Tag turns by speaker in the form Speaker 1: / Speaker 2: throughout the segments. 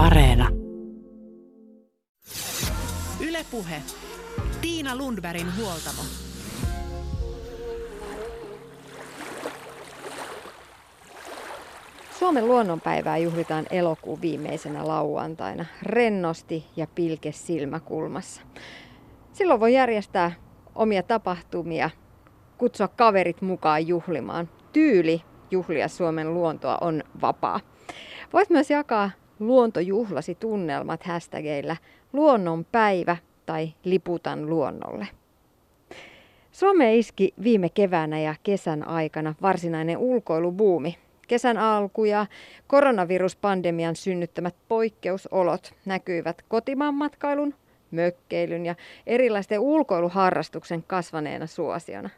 Speaker 1: Areena.
Speaker 2: Ylepuhe. Tiina Lundbergin huoltamo.
Speaker 3: Suomen luonnonpäivää juhlitaan elokuun viimeisenä lauantaina rennosti ja pilke silmäkulmassa. Silloin voi järjestää omia tapahtumia, kutsua kaverit mukaan juhlimaan. Tyyli juhlia Suomen luontoa on vapaa. Voit myös jakaa luontojuhlasi tunnelmat hashtageillä luonnonpäivä tai liputan luonnolle. Suome iski viime keväänä ja kesän aikana varsinainen ulkoilubuumi. Kesän alku ja koronaviruspandemian synnyttämät poikkeusolot näkyivät kotimaan matkailun, mökkeilyn ja erilaisten ulkoiluharrastuksen kasvaneena suosiona.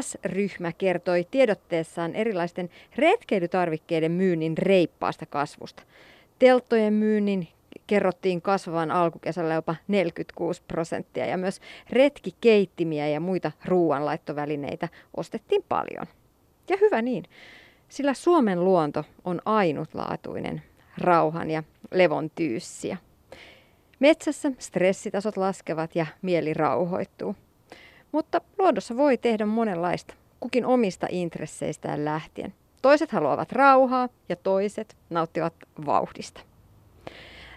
Speaker 3: S-ryhmä kertoi tiedotteessaan erilaisten retkeilytarvikkeiden myynnin reippaasta kasvusta. Telttojen myynnin kerrottiin kasvavan alkukesällä jopa 46 prosenttia ja myös retkikeittimiä ja muita ruoanlaittovälineitä ostettiin paljon. Ja hyvä niin, sillä Suomen luonto on ainutlaatuinen rauhan ja levon tyyssiä. Metsässä stressitasot laskevat ja mieli rauhoittuu. Mutta luonnossa voi tehdä monenlaista, kukin omista intresseistään lähtien. Toiset haluavat rauhaa ja toiset nauttivat vauhdista.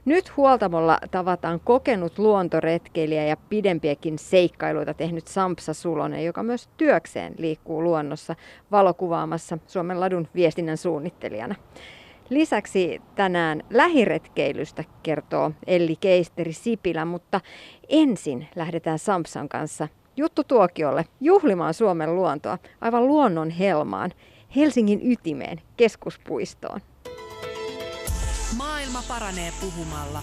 Speaker 3: Nyt huoltamolla tavataan kokenut luontoretkeilijä ja pidempiäkin seikkailuita tehnyt Sampsa Sulonen, joka myös työkseen liikkuu luonnossa valokuvaamassa Suomen ladun viestinnän suunnittelijana. Lisäksi tänään lähiretkeilystä kertoo Elli Keisteri Sipilä, mutta ensin lähdetään Sampsan kanssa Juttu Tuokiolle juhlimaan Suomen luontoa aivan luonnon helmaan, Helsingin ytimeen, keskuspuistoon.
Speaker 2: Maailma paranee puhumalla.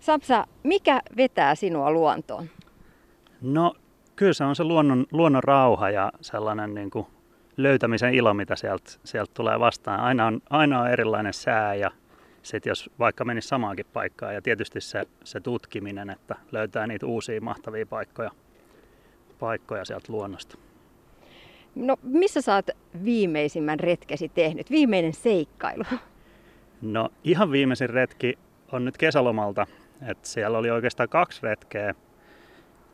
Speaker 3: Sapsa, mikä vetää sinua luontoon?
Speaker 4: No kyllä se on se luonnon, luonnon rauha ja sellainen niin kuin löytämisen ilo, mitä sieltä, sieltä tulee vastaan. Aina on, aina on erilainen sää ja sitten jos vaikka menisi samaankin paikkaan ja tietysti se, se tutkiminen, että löytää niitä uusia mahtavia paikkoja, paikkoja sieltä luonnosta.
Speaker 3: No missä sä oot viimeisimmän retkesi tehnyt, viimeinen seikkailu?
Speaker 4: No ihan viimeisin retki on nyt kesälomalta, että siellä oli oikeastaan kaksi retkeä.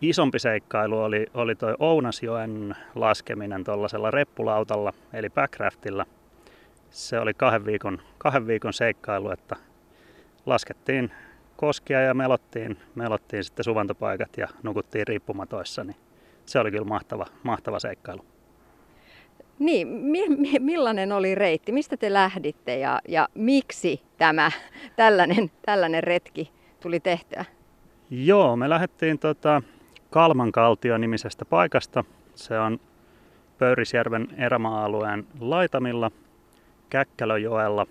Speaker 4: Isompi seikkailu oli, oli toi Ounasjoen laskeminen tuollaisella reppulautalla, eli backraftilla. Se oli kahden viikon, kahden viikon seikkailu, että laskettiin koskia ja melottiin, melottiin sitten suvantopaikat ja nukuttiin riippumatoissa, niin se oli kyllä mahtava, mahtava seikkailu.
Speaker 3: Niin, mi- mi- millainen oli reitti? Mistä te lähditte ja, ja miksi tämä tällainen, tällainen retki tuli tehtyä?
Speaker 4: Joo, me lähdettiin tota Kalmankaltio-nimisestä paikasta. Se on Pöyrisjärven erämaa-alueen laitamilla Käkkälöjoella.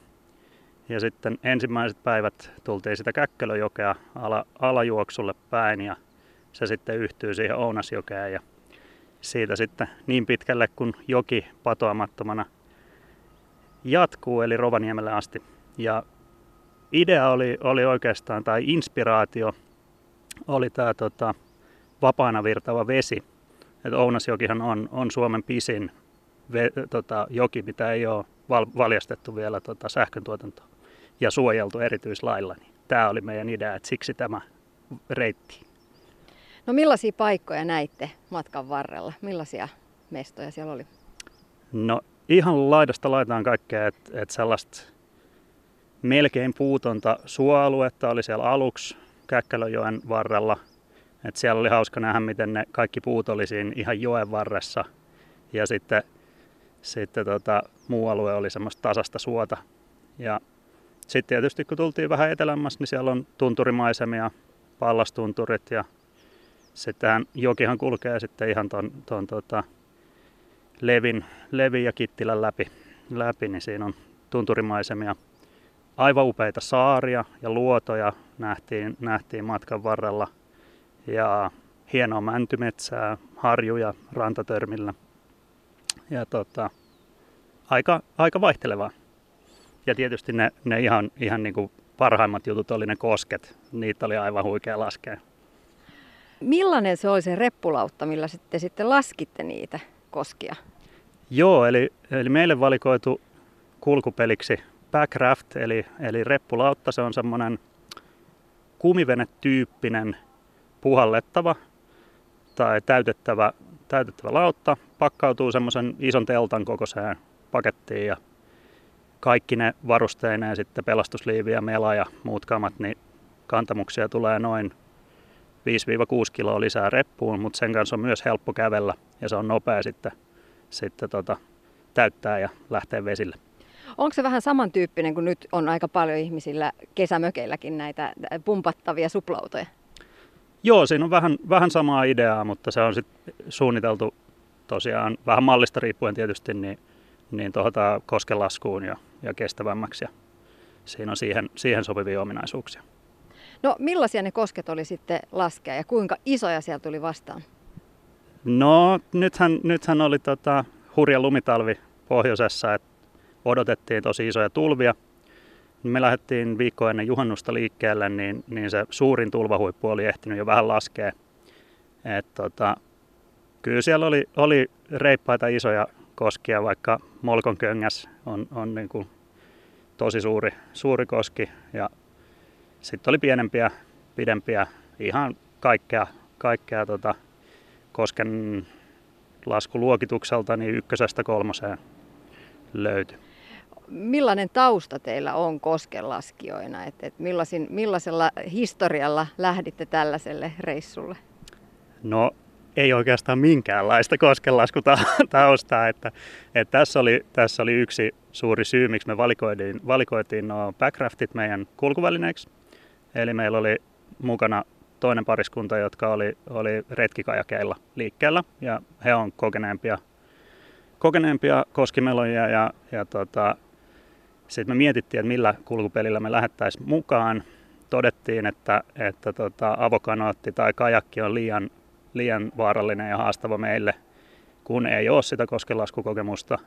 Speaker 4: Ja sitten ensimmäiset päivät tultiin sitä Käkkälöjokea ala, alajuoksulle päin ja se sitten yhtyy siihen Ounasjokeen ja siitä sitten niin pitkälle kuin joki patoamattomana jatkuu, eli Rovaniemelle asti. Ja idea oli, oli oikeastaan, tai inspiraatio oli tämä tota, vapaana virtaava vesi. Et Ounasjokihan on, on Suomen pisin ve, tota, joki, mitä ei ole val, valjastettu vielä tota, sähköntuotantoon ja suojeltu erityislailla. Niin tämä oli meidän idea, että siksi tämä reitti.
Speaker 3: No millaisia paikkoja näitte matkan varrella? Millaisia mestoja siellä oli?
Speaker 4: No ihan laidasta laitaan kaikkea, että et sellaista melkein puutonta suoaluetta oli siellä aluksi Käkkälöjoen varrella. Et siellä oli hauska nähdä, miten ne kaikki puut oli siinä ihan joen varressa. Ja sitten, sitten tota, muu alue oli semmoista tasasta suota. Ja sitten tietysti kun tultiin vähän etelämmässä, niin siellä on tunturimaisemia, pallastunturit ja Sittenhän jokihan kulkee sitten ihan ton, ton tota, Levin, Levin ja Kittilän läpi, läpi, niin siinä on tunturimaisemia. Aivan upeita saaria ja luotoja nähtiin, nähtiin matkan varrella. Ja hienoa mäntymetsää, harjuja rantatörmillä. Ja tota, aika, aika vaihtelevaa. Ja tietysti ne, ne ihan, ihan niin kuin parhaimmat jutut oli ne kosket. Niitä oli aivan huikea laskea.
Speaker 3: Millainen se oli se reppulautta, millä sitten, sitten laskitte niitä koskia?
Speaker 4: Joo, eli, eli meille valikoitu kulkupeliksi backraft, eli, eli reppulautta. Se on semmoinen kumivenetyyppinen puhallettava tai täytettävä, täytettävä lautta. Pakkautuu semmoisen ison teltan kokoiseen pakettiin ja kaikki ne varusteineen sitten pelastusliivi ja mela ja muut kamat, niin kantamuksia tulee noin 5-6 kiloa lisää reppuun, mutta sen kanssa on myös helppo kävellä ja se on nopea sitten, sitten tota, täyttää ja lähteä vesille.
Speaker 3: Onko se vähän samantyyppinen kuin nyt on aika paljon ihmisillä kesämökeilläkin näitä pumpattavia suplautoja?
Speaker 4: Joo, siinä on vähän, vähän samaa ideaa, mutta se on sit suunniteltu tosiaan vähän mallista riippuen tietysti niin, niin tuota koskelaskuun ja, ja kestävämmäksi. Ja siinä on siihen, siihen sopivia ominaisuuksia.
Speaker 3: No millaisia ne kosket oli sitten laskea ja kuinka isoja siellä tuli vastaan?
Speaker 4: No nythän, nythän oli tota, hurja lumitalvi pohjoisessa, että odotettiin tosi isoja tulvia. Me lähdettiin viikko ennen juhannusta liikkeelle, niin, niin se suurin tulvahuippu oli ehtinyt jo vähän laskea. Et, tota, kyllä siellä oli, oli reippaita isoja koskia, vaikka Molkon köngäs on, on niin kuin tosi suuri, suuri koski. Ja sitten oli pienempiä, pidempiä, ihan kaikkea, kaikkea tota, kosken laskuluokitukselta niin ykkösestä kolmoseen löytyi.
Speaker 3: Millainen tausta teillä on koskenlaskijoina? Et, et millaisin, millaisella historialla lähditte tällaiselle reissulle?
Speaker 4: No ei oikeastaan minkäänlaista koskenlaskutaustaa. Että, että tässä, oli, tässä oli yksi suuri syy, miksi me valikoitiin, valikoitiin nuo backraftit meidän kulkuvälineiksi. Eli meillä oli mukana toinen pariskunta, jotka oli, oli retkikajakeilla liikkeellä ja he on kokeneempia, kokeneempia koskimeloja ja, ja tota, sitten me mietittiin, että millä kulkupelillä me lähettäisiin mukaan. Todettiin, että, että tota, avokanootti tai kajakki on liian, liian vaarallinen ja haastava meille, kun ei ole sitä koskelaskukokemusta.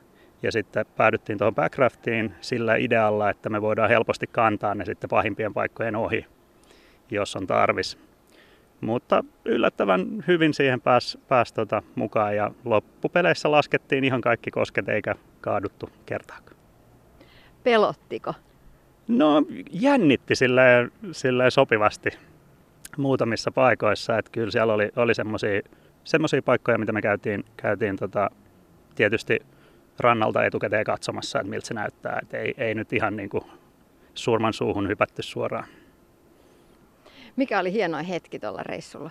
Speaker 4: Ja sitten päädyttiin tuohon backraftiin sillä idealla, että me voidaan helposti kantaa ne sitten pahimpien paikkojen ohi, jos on tarvis. Mutta yllättävän hyvin siihen pääsi pääs tota mukaan ja loppupeleissä laskettiin ihan kaikki kosket eikä kaaduttu kertaakaan.
Speaker 3: Pelottiko?
Speaker 4: No jännitti silleen, silleen sopivasti muutamissa paikoissa. Että kyllä siellä oli, oli semmoisia paikkoja, mitä me käytiin, käytiin tota, tietysti rannalta etukäteen katsomassa, että miltä se näyttää. Että ei, ei nyt ihan niin kuin surman suuhun hypätty suoraan.
Speaker 3: Mikä oli hienoin hetki tuolla reissulla?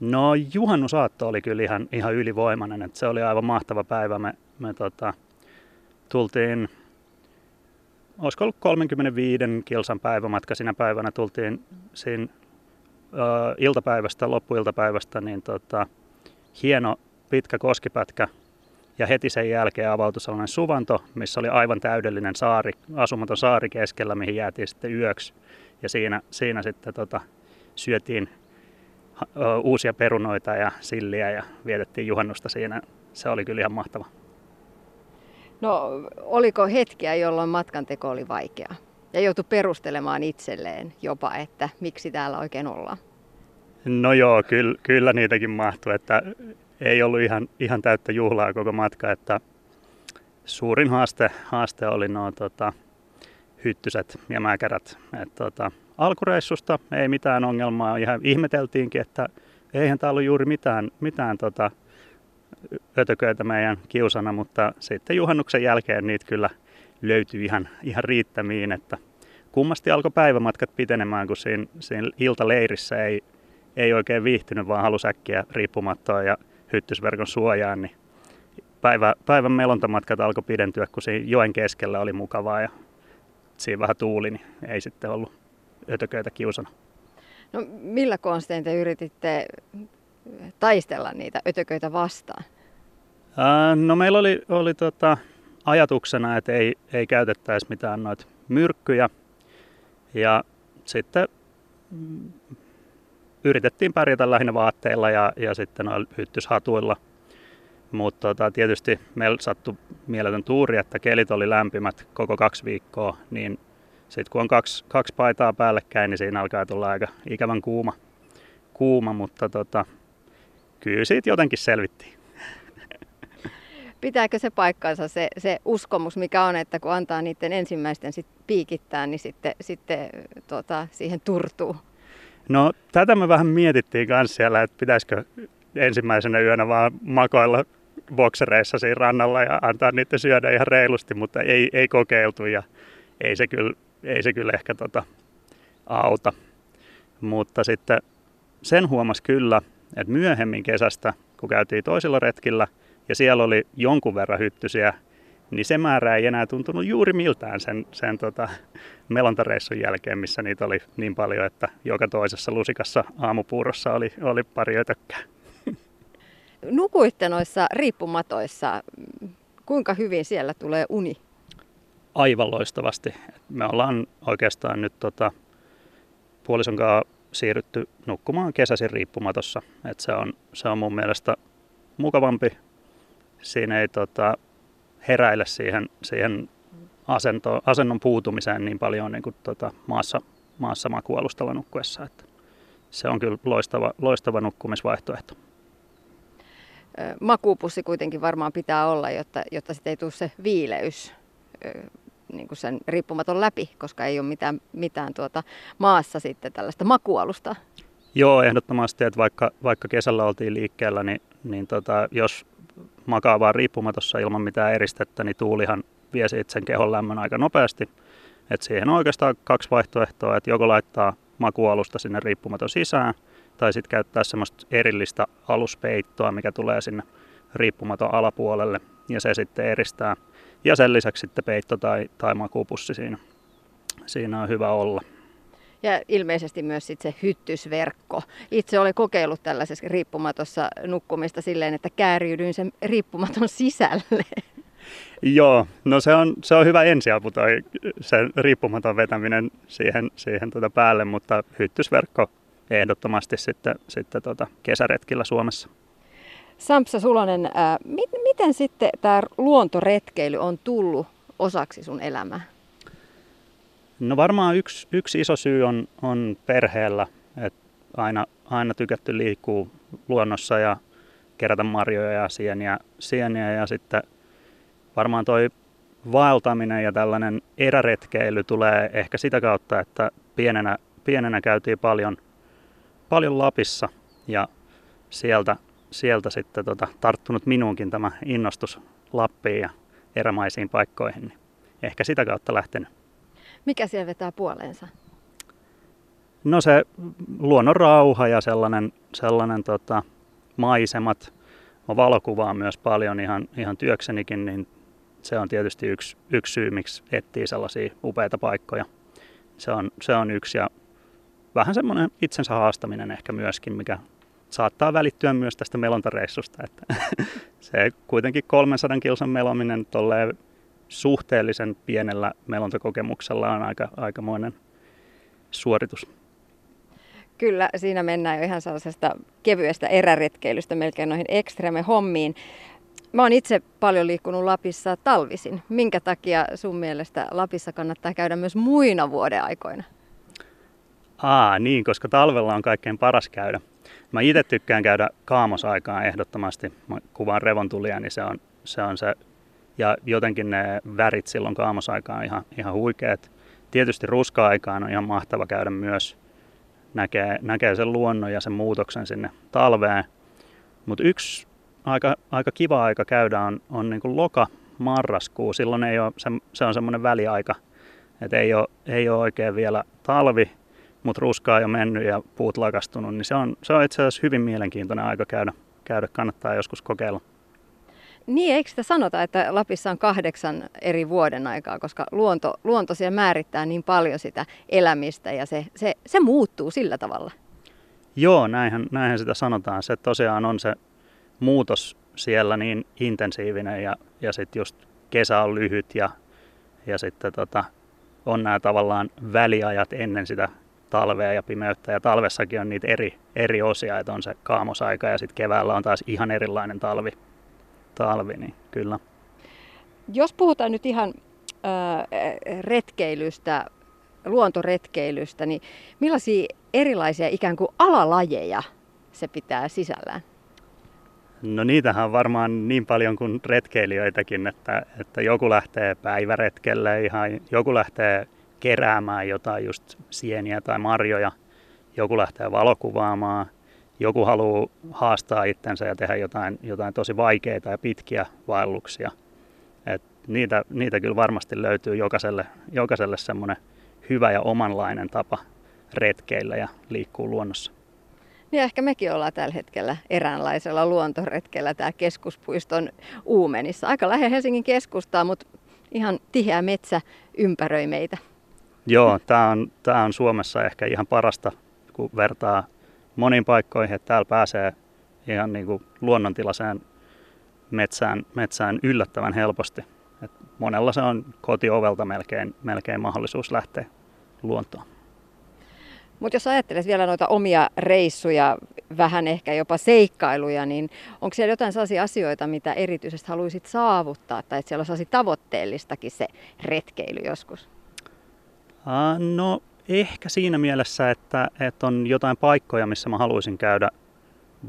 Speaker 4: No juhannusaatto oli kyllä ihan, ihan ylivoimainen. Että se oli aivan mahtava päivä. Me, me tota, tultiin, olisiko ollut 35 kilsan päivämatka sinä päivänä. Tultiin siinä uh, iltapäivästä, loppuiltapäivästä, niin tota, hieno pitkä koskipätkä. Ja heti sen jälkeen avautui sellainen suvanto, missä oli aivan täydellinen saari, asumaton saari keskellä, mihin jäätiin sitten yöksi ja siinä, siinä sitten tota, syötiin uusia perunoita ja silliä ja vietettiin juhannusta siinä. Se oli kyllä ihan mahtava.
Speaker 3: No oliko hetkiä, jolloin matkanteko oli vaikeaa ja joutui perustelemaan itselleen jopa, että miksi täällä oikein ollaan?
Speaker 4: No joo, kyllä, kyllä niitäkin mahtui, että ei ollut ihan, ihan täyttä juhlaa koko matka, että suurin haaste, haaste oli nuo tota, hyttyset ja mäkärät. Et, tota, alkureissusta ei mitään ongelmaa. Ihan ihmeteltiinkin, että eihän täällä ollut juuri mitään, mitään tota, ötököitä meidän kiusana, mutta sitten juhannuksen jälkeen niitä kyllä löytyi ihan, ihan riittämiin, että kummasti alkoi päivämatkat pitenemään, kun siinä, siinä iltaleirissä ei, ei oikein viihtynyt, vaan halusi äkkiä riippumattoa ja hyttysverkon suojaan, niin päivä, päivän melontamatkat alkoi pidentyä, kun siinä joen keskellä oli mukavaa ja siinä vähän tuuli, niin ei sitten ollut ötököitä kiusana.
Speaker 3: No millä konstein te yrititte taistella niitä ötököitä vastaan?
Speaker 4: Ää, no meillä oli, oli tota, ajatuksena, että ei, ei käytettäisi mitään noita myrkkyjä. Ja sitten mm, yritettiin pärjätä lähinnä vaatteilla ja, ja sitten noilla hyttyshatuilla. Mutta tota, tietysti meillä sattui mieletön tuuri, että kelit oli lämpimät koko kaksi viikkoa, niin sitten kun on kaksi, kaksi paitaa päällekkäin, niin siinä alkaa tulla aika ikävän kuuma, kuuma mutta tota, kyllä siitä jotenkin selvittiin.
Speaker 3: pitääkö se paikkansa se, se uskomus, mikä on, että kun antaa niiden ensimmäisten sit piikittää, niin sitten, sitten tota, siihen turtuu?
Speaker 4: No tätä me vähän mietittiin kanssa siellä, että pitäisikö ensimmäisenä yönä vaan makoilla boksereissa siinä rannalla ja antaa niitä syödä ihan reilusti, mutta ei, ei kokeiltu ja ei se kyllä, ei se kyllä ehkä tota, auta. Mutta sitten sen huomasi kyllä, että myöhemmin kesästä, kun käytiin toisilla retkillä ja siellä oli jonkun verran hyttysiä, niin se määrä ei enää tuntunut juuri miltään sen, sen tota, melontareissun jälkeen, missä niitä oli niin paljon, että joka toisessa lusikassa aamupuurossa oli, oli pari ötökkää.
Speaker 3: Nukuitte noissa riippumatoissa. Kuinka hyvin siellä tulee uni?
Speaker 4: Aivan loistavasti. Me ollaan oikeastaan nyt tota, puolison kanssa siirrytty nukkumaan kesäisin riippumatossa. Et se, on, se on mun mielestä mukavampi. Siinä ei tota, heräile siihen, siihen asento, asennon puutumiseen niin paljon niin kuin tota, maassa, maassa makualustalla nukkuessa. Että se on kyllä loistava, loistava nukkumisvaihtoehto.
Speaker 3: Makuupussi kuitenkin varmaan pitää olla, jotta, jotta sitten ei tule se viileys niin kuin sen riippumaton läpi, koska ei ole mitään, mitään tuota maassa sitten tällaista makualusta.
Speaker 4: Joo, ehdottomasti, että vaikka, vaikka kesällä oltiin liikkeellä, niin, niin tota, jos makaa vaan riippumatossa ilman mitään eristettä, niin tuulihan vie sen kehon lämmön aika nopeasti. Et siihen on oikeastaan kaksi vaihtoehtoa, että joko laittaa makualusta sinne riippumaton sisään, tai sitten käyttää semmoista erillistä aluspeittoa, mikä tulee sinne riippumaton alapuolelle, ja se sitten eristää. Ja sen lisäksi sitten peitto tai, tai makupussi siinä, siinä on hyvä olla.
Speaker 3: Ja ilmeisesti myös sit se hyttysverkko. Itse olen kokeillut tällaisessa riippumatossa nukkumista silleen, että kääriydyin sen riippumaton sisälle.
Speaker 4: Joo, no se on, se on hyvä ensiapu toi sen riippumaton vetäminen siihen, siihen tuota päälle, mutta hyttysverkko ehdottomasti sitten, sitten tuota kesäretkillä Suomessa.
Speaker 3: Sampsa Sulonen, ää, mit, miten sitten tämä luontoretkeily on tullut osaksi sun elämää?
Speaker 4: No varmaan yksi, yksi iso syy on, on perheellä, että aina, aina tykätty liikkuu luonnossa ja kerätä marjoja ja sieniä, sieniä ja sitten varmaan toi vaeltaminen ja tällainen eräretkeily tulee ehkä sitä kautta, että pienenä, pienenä käytiin paljon, paljon Lapissa ja sieltä, sieltä sitten tota, tarttunut minuunkin tämä innostus Lappiin ja erämaisiin paikkoihin. Niin ehkä sitä kautta lähtenyt.
Speaker 3: Mikä siellä vetää puoleensa?
Speaker 4: No se luonnon rauha ja sellainen, sellainen tota, maisemat. Mä valokuvaan myös paljon ihan, ihan työksenikin, niin se on tietysti yksi, yksi syy, miksi etsii sellaisia upeita paikkoja. Se on, se on yksi ja vähän semmoinen itsensä haastaminen ehkä myöskin, mikä saattaa välittyä myös tästä melontareissusta. Että se kuitenkin 300 kilsan melominen tolleen suhteellisen pienellä melontakokemuksella on aika, aikamoinen suoritus.
Speaker 3: Kyllä, siinä mennään jo ihan sellaisesta kevyestä eräretkeilystä melkein noihin ekstreme hommiin. Mä oon itse paljon liikkunut Lapissa talvisin. Minkä takia sun mielestä Lapissa kannattaa käydä myös muina vuoden aikoina?
Speaker 4: Aa, niin, koska talvella on kaikkein paras käydä. Mä itse tykkään käydä kaamosaikaan ehdottomasti. Mä kuvaan revontulia, niin se on se, on se ja jotenkin ne värit silloin kaamosaikaan on ihan, ihan huikeat. Tietysti ruska-aikaan on ihan mahtava käydä myös. Näkee, näkee sen luonnon ja sen muutoksen sinne talveen. Mutta yksi aika, aika kiva aika käydä on, on niin loka, marraskuu. Silloin ei ole, se, se on semmoinen väliaika, että ei ole, ei ole oikein vielä talvi, mutta ruskaa jo mennyt ja puut lakastunut, niin se on, se on itse asiassa hyvin mielenkiintoinen aika käydä, käydä kannattaa joskus kokeilla.
Speaker 3: Niin, eikö sitä sanota, että Lapissa on kahdeksan eri vuoden aikaa, koska luonto, luonto siellä määrittää niin paljon sitä elämistä ja se, se, se muuttuu sillä tavalla?
Speaker 4: Joo, näinhän, näinhän sitä sanotaan. Se tosiaan on se muutos siellä niin intensiivinen ja, ja sitten just kesä on lyhyt ja, ja sitten tota, on nämä tavallaan väliajat ennen sitä talvea ja pimeyttä ja talvessakin on niitä eri, eri osia, että on se kaamosaika ja sitten keväällä on taas ihan erilainen talvi talvi, niin kyllä.
Speaker 3: Jos puhutaan nyt ihan äh, retkeilystä, luontoretkeilystä, niin millaisia erilaisia ikään kuin alalajeja se pitää sisällään?
Speaker 4: No niitähän on varmaan niin paljon kuin retkeilijöitäkin, että, että joku lähtee päiväretkelle ihan, joku lähtee keräämään jotain just sieniä tai marjoja, joku lähtee valokuvaamaan, joku haluaa haastaa itsensä ja tehdä jotain, jotain tosi vaikeita ja pitkiä vaelluksia. Et niitä, niitä kyllä varmasti löytyy jokaiselle, jokaiselle semmoinen hyvä ja omanlainen tapa retkeillä ja liikkuu luonnossa.
Speaker 3: Niin ehkä mekin ollaan tällä hetkellä eräänlaisella luontoretkellä tää keskuspuiston Uumenissa. Aika lähellä Helsingin keskustaa, mutta ihan tiheä metsä ympäröi meitä.
Speaker 4: Joo, tämä on, tää on Suomessa ehkä ihan parasta, kun vertaa moniin paikkoihin, että täällä pääsee ihan niin kuin luonnontilaiseen metsään, metsään yllättävän helposti. Et monella se on kotiovelta melkein, melkein mahdollisuus lähteä luontoon.
Speaker 3: Mutta jos ajattelet vielä noita omia reissuja, vähän ehkä jopa seikkailuja, niin onko siellä jotain sellaisia asioita, mitä erityisesti haluaisit saavuttaa, tai että siellä olisi tavoitteellistakin se retkeily joskus?
Speaker 4: No ehkä siinä mielessä, että, että on jotain paikkoja, missä mä haluaisin käydä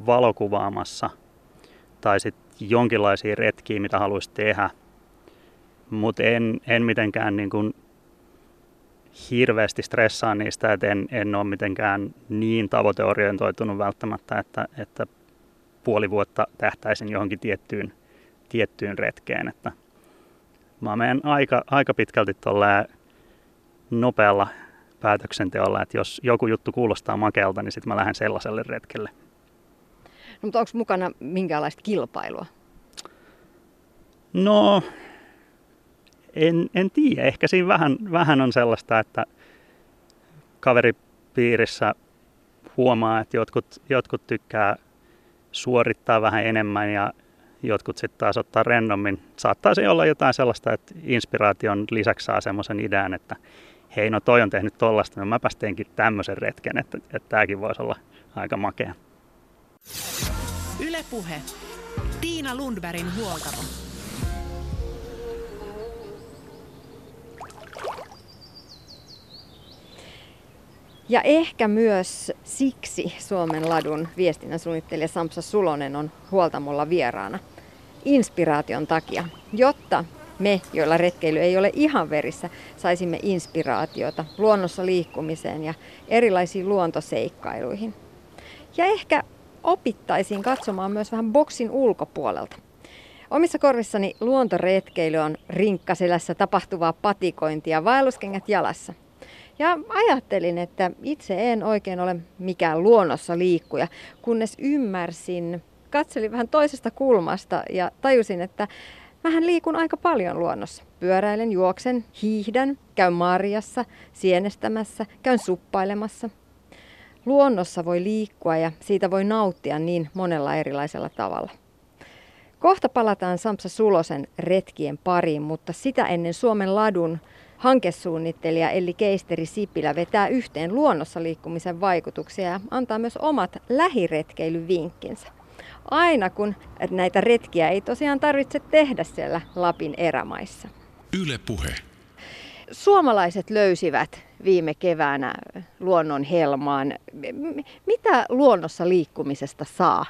Speaker 4: valokuvaamassa, tai sitten jonkinlaisia retkiä, mitä haluaisin tehdä, mutta en, en mitenkään niin kuin hirveästi stressaa niistä, että en, en ole mitenkään niin tavoiteorientoitunut välttämättä, että, että puoli vuotta tähtäisin johonkin tiettyyn, tiettyyn retkeen. Että mä menen aika, aika pitkälti nopealla päätöksenteolla, että jos joku juttu kuulostaa makealta, niin sitten mä lähden sellaiselle retkelle.
Speaker 3: No, mutta onko mukana minkäänlaista kilpailua?
Speaker 4: No, en, en tiedä. Ehkä siinä vähän, vähän on sellaista, että kaveripiirissä huomaa, että jotkut, jotkut tykkää suorittaa vähän enemmän ja jotkut sitten taas ottaa rennommin. Saattaisi olla jotain sellaista, että inspiraation lisäksi saa semmoisen idean, että hei no toi on tehnyt tollasta, no mäpäs teinkin tämmöisen retken, että, että tämäkin voisi olla aika makea.
Speaker 2: Ylepuhe. Tiina Lundbergin huoltamo.
Speaker 3: Ja ehkä myös siksi Suomen ladun viestinnän suunnittelija Samsa Sulonen on huoltamolla vieraana. Inspiraation takia, jotta me, joilla retkeily ei ole ihan verissä, saisimme inspiraatiota luonnossa liikkumiseen ja erilaisiin luontoseikkailuihin. Ja ehkä opittaisiin katsomaan myös vähän boksin ulkopuolelta. Omissa korvissani luontoretkeily on rinkkaselässä tapahtuvaa patikointia, vaelluskengät jalassa – ja ajattelin, että itse en oikein ole mikään luonnossa liikkuja, kunnes ymmärsin, katselin vähän toisesta kulmasta ja tajusin, että Mähän liikun aika paljon luonnossa. Pyöräilen, juoksen, hiihdän, käyn marjassa, sienestämässä, käyn suppailemassa. Luonnossa voi liikkua ja siitä voi nauttia niin monella erilaisella tavalla. Kohta palataan Samsa Sulosen retkien pariin, mutta sitä ennen Suomen ladun Hankesuunnittelija Elli Keisteri Sipilä vetää yhteen luonnossa liikkumisen vaikutuksia ja antaa myös omat lähiretkeilyvinkkinsä. Aina kun näitä retkiä ei tosiaan tarvitse tehdä siellä Lapin erämaissa.
Speaker 1: Yle puhe.
Speaker 3: Suomalaiset löysivät viime keväänä luonnon helmaan. Mitä luonnossa liikkumisesta saa?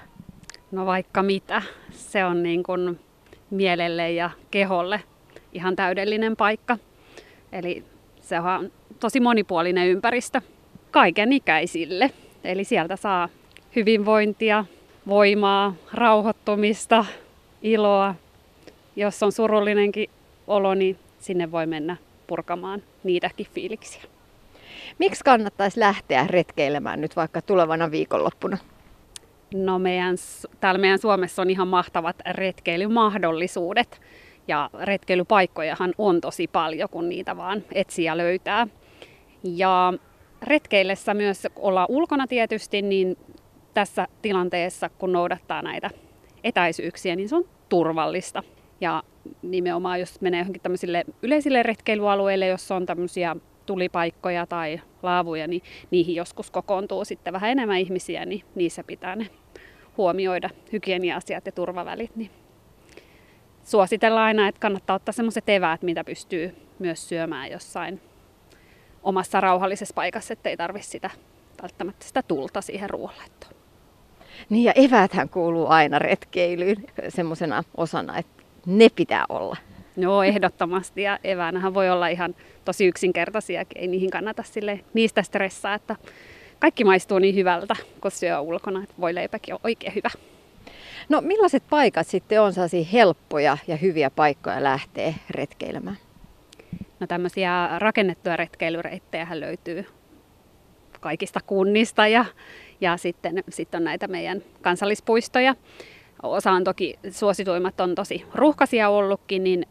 Speaker 5: No vaikka mitä. Se on niin kuin mielelle ja keholle ihan täydellinen paikka. Eli se on tosi monipuolinen ympäristö kaiken ikäisille. Eli sieltä saa hyvinvointia, voimaa, rauhoittumista, iloa. Jos on surullinenkin olo, niin sinne voi mennä purkamaan niitäkin fiiliksiä.
Speaker 3: Miksi kannattaisi lähteä retkeilemään nyt vaikka tulevana viikonloppuna?
Speaker 5: No meidän, täällä meidän Suomessa on ihan mahtavat retkeilymahdollisuudet. Ja retkeilypaikkojahan on tosi paljon, kun niitä vaan etsiä löytää. Ja retkeillessä myös olla ulkona tietysti, niin tässä tilanteessa, kun noudattaa näitä etäisyyksiä, niin se on turvallista. Ja nimenomaan, jos menee johonkin tämmöisille yleisille retkeilyalueille, jossa on tämmöisiä tulipaikkoja tai laavuja, niin niihin joskus kokoontuu sitten vähän enemmän ihmisiä, niin niissä pitää ne huomioida hygienia-asiat ja turvavälit. Niin suositellaan aina, että kannattaa ottaa sellaiset eväät, mitä pystyy myös syömään jossain omassa rauhallisessa paikassa, ettei tarvitse sitä välttämättä sitä tulta siihen ruoanlaittoon.
Speaker 3: Niin ja eväthän kuuluu aina retkeilyyn semmoisena osana, että ne pitää olla.
Speaker 5: Joo, ehdottomasti. Ja eväänähän voi olla ihan tosi yksinkertaisia, ei niihin kannata sille niistä stressaa, että kaikki maistuu niin hyvältä, kun syö ulkona, että voi leipäkin on oikein hyvä.
Speaker 3: No millaiset paikat sitten on sellaisia helppoja ja hyviä paikkoja lähteä retkeilemään?
Speaker 5: No tämmöisiä rakennettuja retkeilyreittejä löytyy kaikista kunnista ja, ja sitten, sitten on näitä meidän kansallispuistoja. Osa on toki suosituimmat on tosi ruuhkaisia ollutkin, niin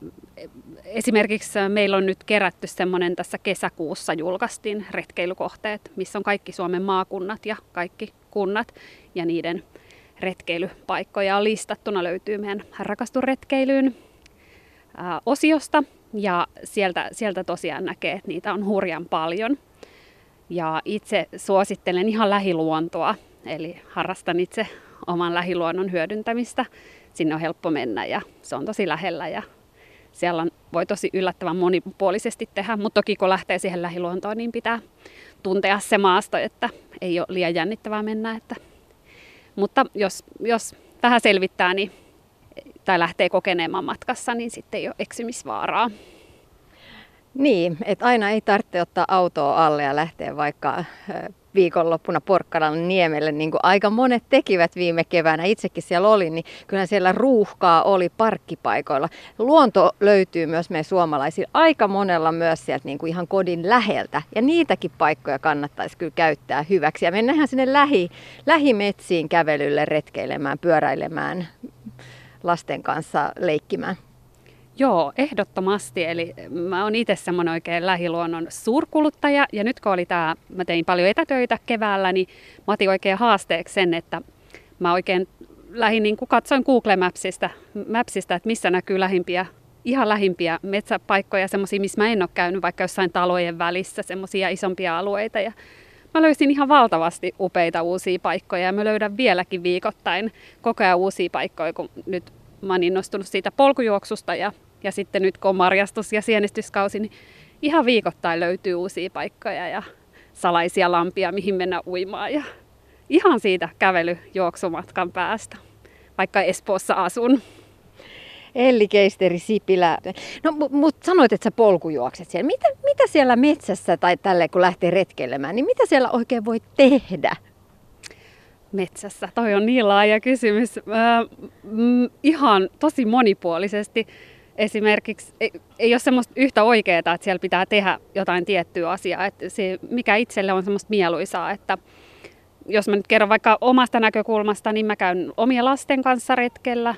Speaker 5: esimerkiksi meillä on nyt kerätty semmoinen tässä kesäkuussa julkaistiin retkeilykohteet, missä on kaikki Suomen maakunnat ja kaikki kunnat ja niiden retkeilypaikkoja on listattuna löytyy meidän Rakastu retkeilyyn osiosta ja sieltä, sieltä tosiaan näkee, että niitä on hurjan paljon. Ja itse suosittelen ihan lähiluontoa, eli harrastan itse oman lähiluonnon hyödyntämistä. Sinne on helppo mennä ja se on tosi lähellä ja siellä voi tosi yllättävän monipuolisesti tehdä, mutta toki kun lähtee siihen lähiluontoon, niin pitää tuntea se maasto, että ei ole liian jännittävää mennä. Että. Mutta jos, jos vähän selvittää niin, tai lähtee kokeneemaan matkassa, niin sitten ei ole eksymisvaaraa.
Speaker 3: Niin, että aina ei tarvitse ottaa autoa alle ja lähteä vaikka viikonloppuna Porkkalan niemelle, niin kuin aika monet tekivät viime keväänä, itsekin siellä olin, niin kyllä siellä ruuhkaa oli parkkipaikoilla. Luonto löytyy myös meidän suomalaisilla aika monella myös sieltä niin kuin ihan kodin läheltä, ja niitäkin paikkoja kannattaisi kyllä käyttää hyväksi. Ja mennään sinne lähi, lähimetsiin kävelylle, retkeilemään, pyöräilemään, lasten kanssa leikkimään.
Speaker 5: Joo, ehdottomasti. Eli mä oon itse semmoinen oikein lähiluonnon suurkuluttaja. Ja nyt kun oli tää, mä tein paljon etätöitä keväällä, niin mä otin oikein haasteeksi sen, että mä oikein lähin niin kuin katsoin Google Mapsista, Mapsista, että missä näkyy lähimpiä, ihan lähimpiä metsäpaikkoja, semmoisia, missä mä en ole käynyt, vaikka jossain talojen välissä, semmoisia isompia alueita. Ja mä löysin ihan valtavasti upeita uusia paikkoja ja mä löydän vieläkin viikoittain koko ajan uusia paikkoja, kun nyt mä oon innostunut siitä polkujuoksusta ja ja sitten nyt kun on marjastus- ja sienestyskausi, niin ihan viikoittain löytyy uusia paikkoja ja salaisia lampia, mihin mennä uimaan. Ja ihan siitä kävelyjuoksumatkan päästä, vaikka Espoossa asun.
Speaker 3: Elli Keisteri Sipilä. No, mutta sanoit, että sä polkujuokset siellä. Mitä, mitä siellä metsässä tai tälle, kun lähtee retkeilemään, niin mitä siellä oikein voi tehdä?
Speaker 5: Metsässä. Toi on niin laaja kysymys. Äh, mm, ihan tosi monipuolisesti esimerkiksi ei, ei ole semmoista yhtä oikeaa, että siellä pitää tehdä jotain tiettyä asiaa, että se, mikä itselle on semmoista mieluisaa, että jos mä nyt kerron vaikka omasta näkökulmasta, niin mä käyn omien lasten kanssa retkellä,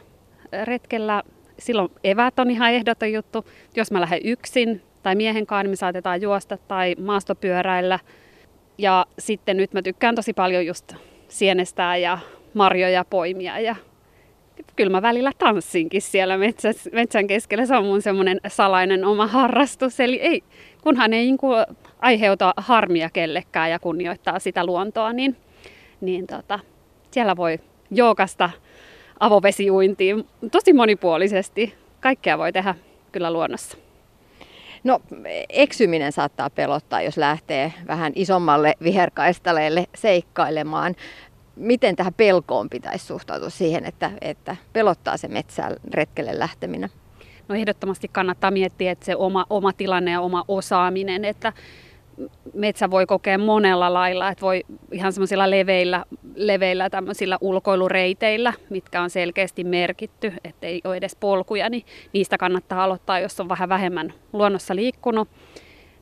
Speaker 5: retkellä silloin evät on ihan ehdoton juttu. Jos mä lähden yksin tai miehen kanssa, niin me saatetaan juosta tai maastopyöräillä. Ja sitten nyt mä tykkään tosi paljon just sienestää ja marjoja poimia ja kyllä mä välillä tanssinkin siellä metsäs, metsän keskellä. Se on mun semmoinen salainen oma harrastus. Eli ei, kunhan ei niin aiheuta harmia kellekään ja kunnioittaa sitä luontoa, niin, niin tota, siellä voi jookasta avovesiuintiin tosi monipuolisesti. Kaikkea voi tehdä kyllä luonnossa.
Speaker 3: No eksyminen saattaa pelottaa, jos lähtee vähän isommalle viherkaistaleelle seikkailemaan miten tähän pelkoon pitäisi suhtautua siihen, että, että pelottaa se metsään retkelle lähteminen?
Speaker 5: No ehdottomasti kannattaa miettiä, että se oma, oma tilanne ja oma osaaminen, että metsä voi kokea monella lailla, että voi ihan semmoisilla leveillä, leveillä tämmöisillä ulkoilureiteillä, mitkä on selkeästi merkitty, ettei ole edes polkuja, niin niistä kannattaa aloittaa, jos on vähän vähemmän luonnossa liikkunut.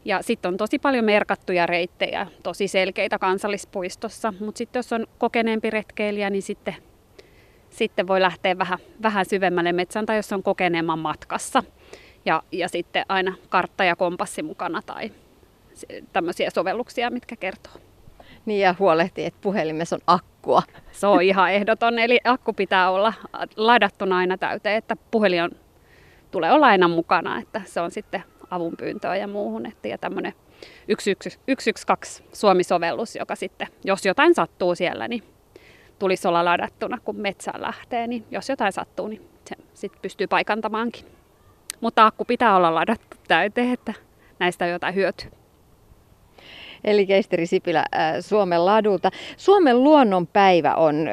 Speaker 5: Ja sitten on tosi paljon merkattuja reittejä, tosi selkeitä kansallispuistossa, mutta sitten jos on kokeneempi retkeilijä, niin sitten, sitten voi lähteä vähän, vähän syvemmälle metsään tai jos on kokeneemman matkassa. Ja, ja sitten aina kartta ja kompassi mukana tai tämmöisiä sovelluksia, mitkä kertoo.
Speaker 3: Niin ja huolehtii, että puhelimessa on akkua.
Speaker 5: Se on ihan ehdoton, eli akku pitää olla ladattuna aina täyteen, että puhelin on, tulee olla aina mukana, että se on sitten avunpyyntöä ja muuhun. Että, ja tämmöinen 112 Suomi-sovellus, joka sitten, jos jotain sattuu siellä, niin tulisi olla ladattuna, kun metsään lähtee. Niin jos jotain sattuu, niin se sitten pystyy paikantamaankin. Mutta akku pitää olla ladattu täyteen, että näistä on jotain hyötyä.
Speaker 3: Eli Keisteri Sipilä Suomen ladulta. Suomen luonnonpäivä on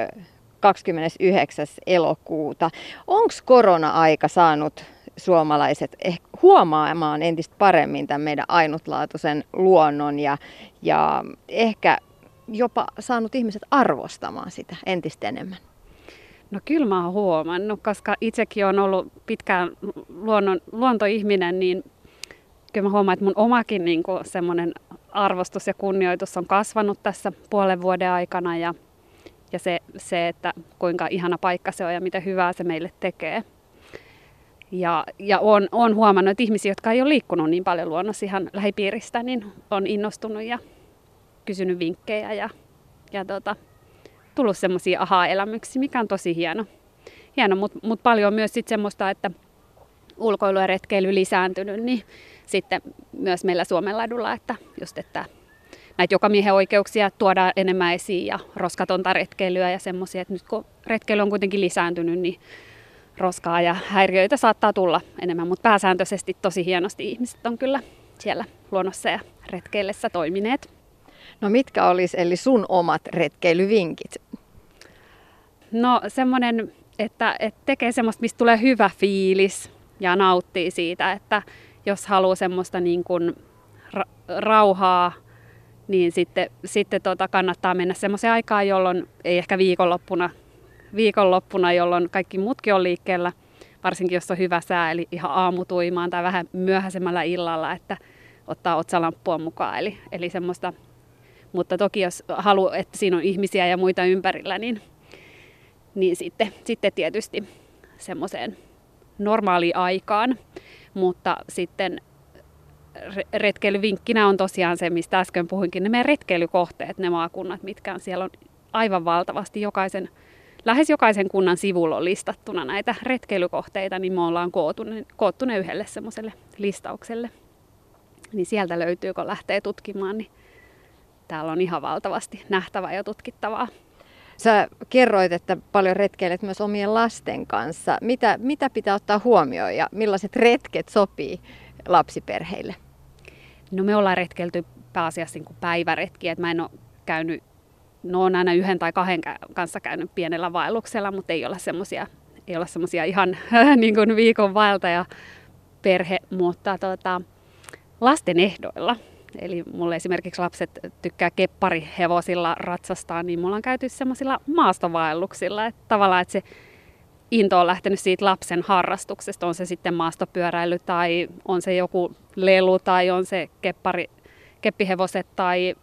Speaker 3: 29. elokuuta. Onko korona-aika saanut suomalaiset ehkä huomaamaan entistä paremmin tämän meidän ainutlaatuisen luonnon ja, ja ehkä jopa saanut ihmiset arvostamaan sitä entistä enemmän?
Speaker 5: No kyllä mä oon huomannut, koska itsekin on ollut pitkään luonnon, luontoihminen, niin kyllä mä huomaan, että mun omakin niin semmoinen arvostus ja kunnioitus on kasvanut tässä puolen vuoden aikana ja, ja se, se, että kuinka ihana paikka se on ja mitä hyvää se meille tekee. Ja, ja on, on huomannut, että ihmisiä, jotka ei ole liikkunut niin paljon luonnossa ihan lähipiiristä, niin on innostunut ja kysynyt vinkkejä ja, ja tota, tullut semmoisia aha-elämyksiä, mikä on tosi hieno. hieno Mutta mut paljon myös sit semmoista, että ulkoilu ja retkeily lisääntynyt, niin sitten myös meillä Suomenladulla, että just että näitä jokamiehen oikeuksia tuodaan enemmän esiin ja roskatonta retkeilyä ja semmoisia, että nyt kun retkeily on kuitenkin lisääntynyt, niin roskaa ja häiriöitä saattaa tulla enemmän, mutta pääsääntöisesti tosi hienosti ihmiset on kyllä siellä luonnossa ja retkeillessä toimineet.
Speaker 3: No mitkä olisi eli sun omat retkeilyvinkit?
Speaker 5: No semmoinen, että, että tekee semmoista, mistä tulee hyvä fiilis ja nauttii siitä, että jos haluaa semmoista niin kuin ra- rauhaa, niin sitten, sitten tota kannattaa mennä semmoiseen aikaan, jolloin ei ehkä viikonloppuna, viikonloppuna, jolloin kaikki muutkin on liikkeellä, varsinkin jos on hyvä sää, eli ihan aamutuimaan tai vähän myöhäisemmällä illalla, että ottaa otsalamppua mukaan. Eli, eli semmoista, mutta toki jos haluaa, että siinä on ihmisiä ja muita ympärillä, niin, niin sitten, sitten tietysti semmoiseen normaaliin aikaan. Mutta sitten retkeilyvinkkinä on tosiaan se, mistä äsken puhuinkin, ne meidän retkeilykohteet, ne maakunnat, mitkä on siellä on aivan valtavasti jokaisen, lähes jokaisen kunnan sivulla on listattuna näitä retkeilykohteita, niin me ollaan koottu ne, koottu ne yhdelle semmoiselle listaukselle. Niin sieltä löytyy, kun lähtee tutkimaan, niin täällä on ihan valtavasti nähtävää ja tutkittavaa.
Speaker 3: Sä kerroit, että paljon retkeilet myös omien lasten kanssa. Mitä, mitä pitää ottaa huomioon ja millaiset retket sopii lapsiperheille?
Speaker 5: No me ollaan retkelty pääasiassa niin päiväretkiä, että mä en ole käynyt, no on aina yhden tai kahden kanssa käynyt pienellä vaelluksella, mutta ei ole semmoisia ei ole semmoisia ihan niin kuin viikon vaeltaja perhe, mutta tota, lasten ehdoilla. Eli mulle esimerkiksi lapset tykkää kepparihevosilla ratsastaa, niin mulla on käyty semmoisilla maastovaelluksilla. Että tavallaan, että se into on lähtenyt siitä lapsen harrastuksesta, on se sitten maastopyöräily tai on se joku lelu tai on se keppari, keppihevoset tai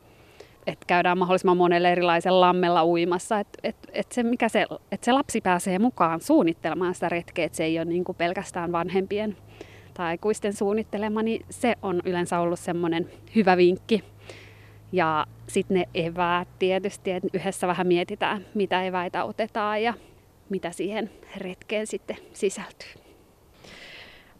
Speaker 5: että käydään mahdollisimman monelle erilaisen lammella uimassa. Että et, et se, mikä se, et se lapsi pääsee mukaan suunnittelemaan sitä retkeä, että se ei ole niin kuin pelkästään vanhempien tai aikuisten suunnittelema, niin se on yleensä ollut semmoinen hyvä vinkki. Ja sitten ne eväät tietysti, että yhdessä vähän mietitään, mitä eväitä otetaan ja mitä siihen retkeen sitten sisältyy.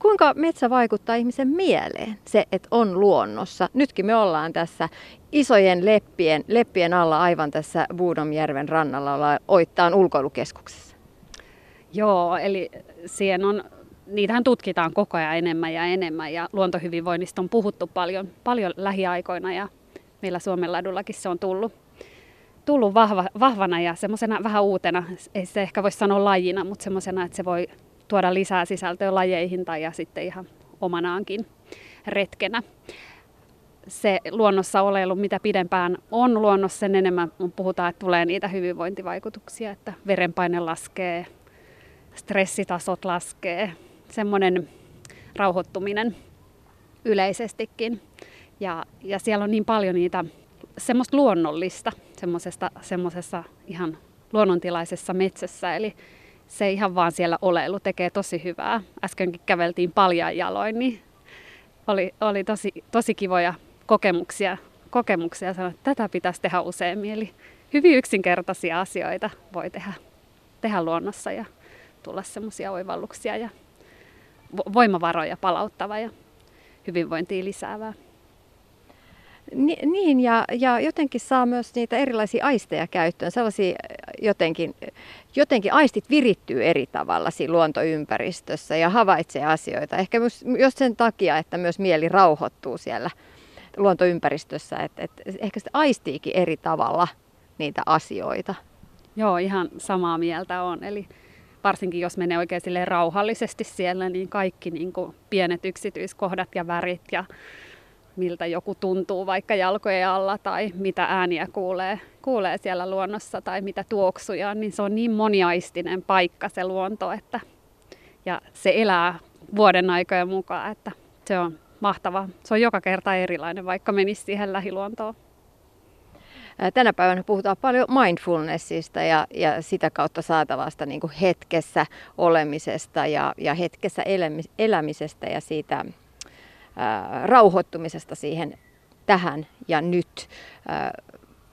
Speaker 3: Kuinka metsä vaikuttaa ihmisen mieleen, se, että on luonnossa? Nytkin me ollaan tässä isojen leppien, leppien alla aivan tässä Buudomjärven rannalla, ollaan Oittaan ulkoilukeskuksessa.
Speaker 5: Joo, eli siihen on niitähän tutkitaan koko ajan enemmän ja enemmän ja luontohyvinvoinnista on puhuttu paljon, paljon lähiaikoina ja meillä Suomen ladullakin se on tullut, tullut vahva, vahvana ja semmoisena vähän uutena, ei se ehkä voi sanoa lajina, mutta semmoisena, että se voi tuoda lisää sisältöä lajeihin tai ja sitten ihan omanaankin retkenä. Se luonnossa oleilu, mitä pidempään on luonnossa, sen enemmän puhutaan, että tulee niitä hyvinvointivaikutuksia, että verenpaine laskee, stressitasot laskee, semmoinen rauhoittuminen yleisestikin. Ja, ja siellä on niin paljon niitä semmoista luonnollista semmoisessa, ihan luonnontilaisessa metsässä. Eli se ihan vaan siellä oleilu tekee tosi hyvää. Äskenkin käveltiin paljon jaloin, niin oli, oli tosi, tosi kivoja kokemuksia, kokemuksia sanoa, että tätä pitäisi tehdä useammin. Eli hyvin yksinkertaisia asioita voi tehdä, tehdä luonnossa ja tulla semmoisia oivalluksia ja voimavaroja palauttava ja hyvinvointia lisäävää.
Speaker 3: Niin, ja, ja jotenkin saa myös niitä erilaisia aisteja käyttöön, sellaisia jotenkin, jotenkin aistit virittyy eri tavalla siinä luontoympäristössä ja havaitsee asioita. Ehkä myös, myös sen takia, että myös mieli rauhoittuu siellä luontoympäristössä, että, että ehkä se aistiikin eri tavalla niitä asioita.
Speaker 5: Joo, ihan samaa mieltä on. Eli varsinkin jos menee oikein rauhallisesti siellä, niin kaikki niin kuin pienet yksityiskohdat ja värit ja miltä joku tuntuu vaikka jalkojen alla tai mitä ääniä kuulee, kuulee siellä luonnossa tai mitä tuoksuja, niin se on niin moniaistinen paikka se luonto, että ja se elää vuoden aikojen mukaan, että se on mahtava. Se on joka kerta erilainen, vaikka menisi siihen lähiluontoon.
Speaker 3: Tänä päivänä puhutaan paljon mindfulnessista ja, ja sitä kautta saatavasta niin kuin hetkessä olemisesta ja, ja hetkessä elämisestä ja siitä rauhoittumisesta siihen tähän ja nyt.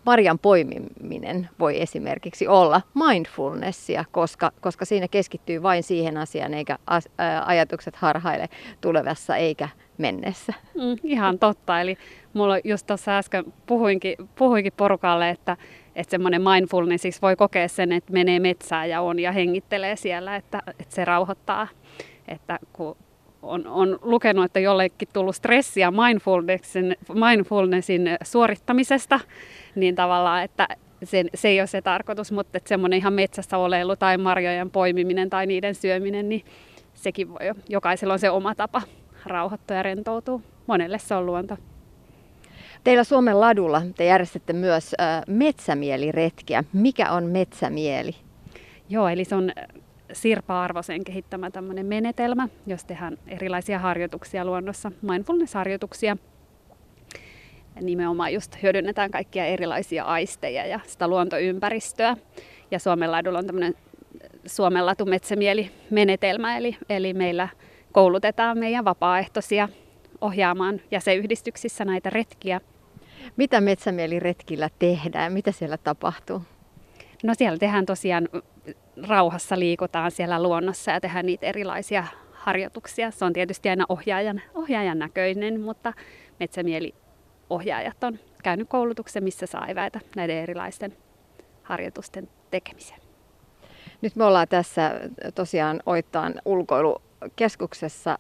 Speaker 3: Marjan poimiminen voi esimerkiksi olla mindfulnessia, koska, koska siinä keskittyy vain siihen asiaan, eikä ajatukset harhaile tulevassa eikä mennessä.
Speaker 5: Mm, ihan totta. Eli mulla just tuossa äsken puhuinkin, puhuinkin porukalle, että, että semmoinen mindfulness siis voi kokea sen, että menee metsään ja on ja hengittelee siellä, että, että se rauhoittaa. Että kun on, on lukenut, että jollekin tullut stressiä mindfulnessin, mindfulnessin suorittamisesta, niin tavallaan, että se, se ei ole se tarkoitus, mutta että semmoinen ihan metsässä oleilu tai marjojen poimiminen tai niiden syöminen, niin sekin voi, jokaisella on se oma tapa rauhoittua ja rentoutua. Monelle se on luonto.
Speaker 3: Teillä Suomen ladulla te järjestätte myös äh, metsämieliretkiä. Mikä on metsämieli?
Speaker 5: Joo, eli se on Sirpa Arvosen kehittämä tämmöinen menetelmä, jos tehdään erilaisia harjoituksia luonnossa, mindfulness-harjoituksia. Nimenomaan just hyödynnetään kaikkia erilaisia aisteja ja sitä luontoympäristöä. Ja Suomen ladulla on tämmöinen Suomen latu metsämieli-menetelmä, eli, eli meillä koulutetaan meidän vapaaehtoisia ohjaamaan jäsenyhdistyksissä näitä retkiä.
Speaker 3: Mitä metsämieliretkillä tehdään? Mitä siellä tapahtuu?
Speaker 5: No siellä tehdään tosiaan rauhassa liikutaan siellä luonnossa ja tehdään niitä erilaisia harjoituksia. Se on tietysti aina ohjaajan, ohjaajan näköinen, mutta metsämieliohjaajat on käynyt koulutuksen, missä saa eväitä näiden erilaisten harjoitusten tekemiseen.
Speaker 3: Nyt me ollaan tässä tosiaan Oittaan ulkoilukeskuksessa.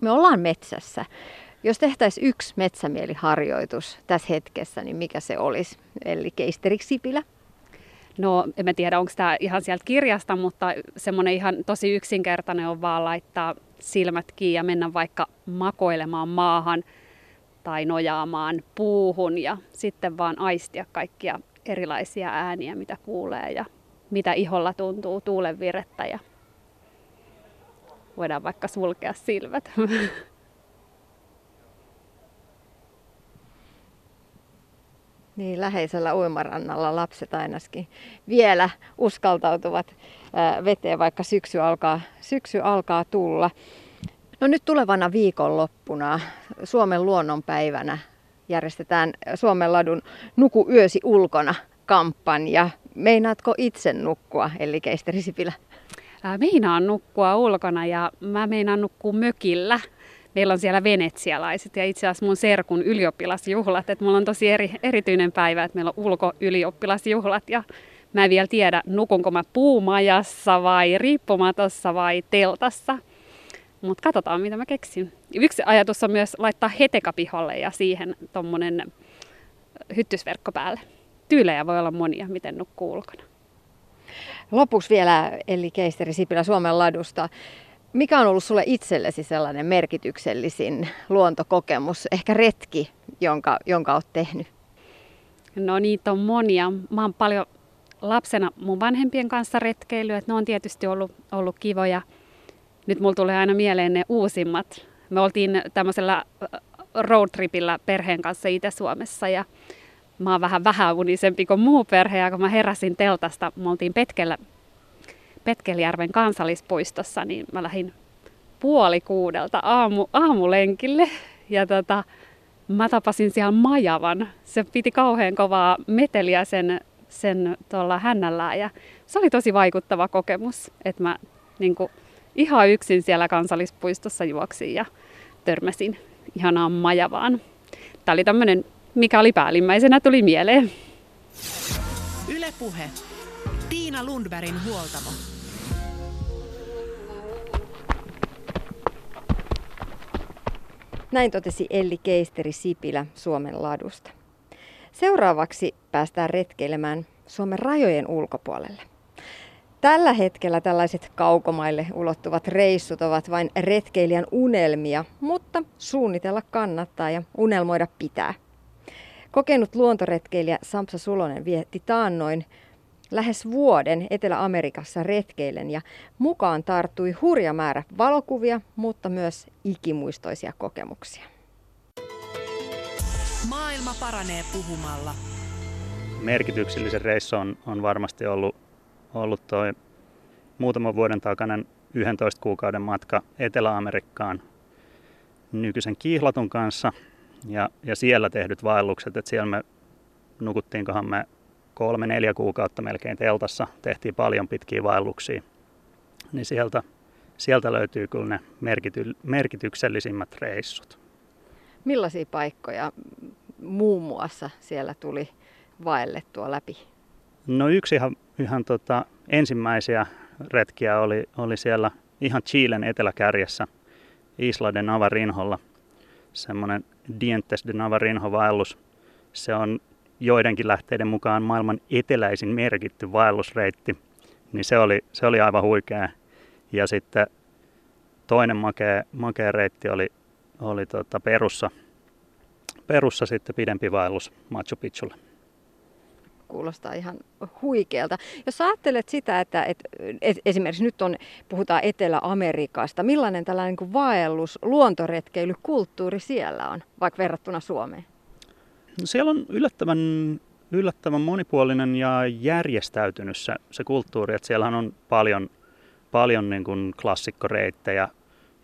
Speaker 3: Me ollaan metsässä. Jos tehtäisiin yksi metsämieliharjoitus tässä hetkessä, niin mikä se olisi? Eli Keisteri Sipilä.
Speaker 5: No, en tiedä, onko tämä ihan sieltä kirjasta, mutta semmoinen ihan tosi yksinkertainen on vaan laittaa silmät kiinni ja mennä vaikka makoilemaan maahan tai nojaamaan puuhun ja sitten vaan aistia kaikkia erilaisia ääniä, mitä kuulee ja mitä iholla tuntuu, tuulen virettä ja voidaan vaikka sulkea silmät.
Speaker 3: Niin, läheisellä uimarannalla lapset ainakin vielä uskaltautuvat veteen, vaikka syksy alkaa, syksy alkaa tulla. No nyt tulevana viikonloppuna Suomen luonnonpäivänä järjestetään Suomen ladun Nuku yösi ulkona kampanja. Meinaatko itse nukkua, eli Keisteri Sipilä?
Speaker 5: Meinaan nukkua ulkona ja mä meinaan nukkua mökillä meillä on siellä venetsialaiset ja itse asiassa mun serkun ylioppilasjuhlat. Että mulla on tosi eri, erityinen päivä, että meillä on ulkoylioppilasjuhlat ja mä en vielä tiedä, nukunko mä puumajassa vai riippumatossa vai teltassa. Mutta katsotaan, mitä mä keksin. Yksi ajatus on myös laittaa heteka pihalle ja siihen tuommoinen hyttysverkko päälle. Tyylejä voi olla monia, miten nukkuu ulkona.
Speaker 3: Lopuksi vielä Eli Keisteri Sipilä Suomen ladusta. Mikä on ollut sulle itsellesi sellainen merkityksellisin luontokokemus, ehkä retki, jonka, jonka olet tehnyt?
Speaker 5: No niitä on monia. Mä oon paljon lapsena mun vanhempien kanssa retkeilyä, että ne on tietysti ollut, ollut kivoja. Nyt mulla tulee aina mieleen ne uusimmat. Me oltiin tämmöisellä roadtripillä perheen kanssa Itä-Suomessa ja mä oon vähän vähäunisempi kuin muu perhe ja kun mä heräsin teltasta, me oltiin Petkellä Petkelijärven kansallispuistossa, niin mä lähdin puoli kuudelta aamu, aamulenkille ja tota, mä tapasin siellä majavan. Se piti kauhean kovaa meteliä sen, sen tuolla hännällään ja se oli tosi vaikuttava kokemus, että mä niin kuin, ihan yksin siellä kansallispuistossa juoksin ja törmäsin ihanaan majavaan. Tämä oli tämmöinen, mikä oli päällimmäisenä, tuli mieleen.
Speaker 2: Ylepuhe. Tiina Lundbergin huoltamo.
Speaker 3: Näin totesi Elli Keisteri Sipilä Suomen ladusta. Seuraavaksi päästään retkeilemään Suomen rajojen ulkopuolelle. Tällä hetkellä tällaiset kaukomaille ulottuvat reissut ovat vain retkeilijän unelmia, mutta suunnitella kannattaa ja unelmoida pitää. Kokenut luontoretkeilijä Samsa Sulonen vietti taannoin lähes vuoden Etelä-Amerikassa retkeilen ja mukaan tarttui hurja määrä valokuvia, mutta myös ikimuistoisia kokemuksia.
Speaker 2: Maailma paranee puhumalla.
Speaker 4: Merkityksellisen reissu on, on varmasti ollut, ollut toi muutaman vuoden takainen 11 kuukauden matka Etelä-Amerikkaan nykyisen kiihlatun kanssa ja, ja siellä tehdyt vaellukset, että siellä me nukuttiinkohan me kolme, neljä kuukautta melkein teltassa, tehtiin paljon pitkiä vaelluksia, niin sieltä, sieltä löytyy kyllä ne merkity, merkityksellisimmät reissut.
Speaker 3: Millaisia paikkoja muun muassa siellä tuli vaellettua läpi?
Speaker 4: No yksi ihan, ihan tota, ensimmäisiä retkiä oli, oli siellä ihan Chilen eteläkärjessä Isla de Navarinholla. Semmoinen Dientes de Navarinho vaellus. Se on joidenkin lähteiden mukaan maailman eteläisin merkitty vaellusreitti, niin se oli, se oli aivan huikea. Ja sitten toinen makea, makea reitti oli, oli tota Perussa, Perussa sitten pidempi vaellus Machu Picchulle.
Speaker 3: Kuulostaa ihan huikealta. Jos ajattelet sitä, että, että, esimerkiksi nyt on, puhutaan Etelä-Amerikasta, millainen tällainen niin vaellus, luontoretkeily, kulttuuri siellä on, vaikka verrattuna Suomeen?
Speaker 4: No siellä on yllättävän, yllättävän monipuolinen ja järjestäytynyt se, se kulttuuri. Että siellähän on paljon, paljon niin kuin klassikkoreittejä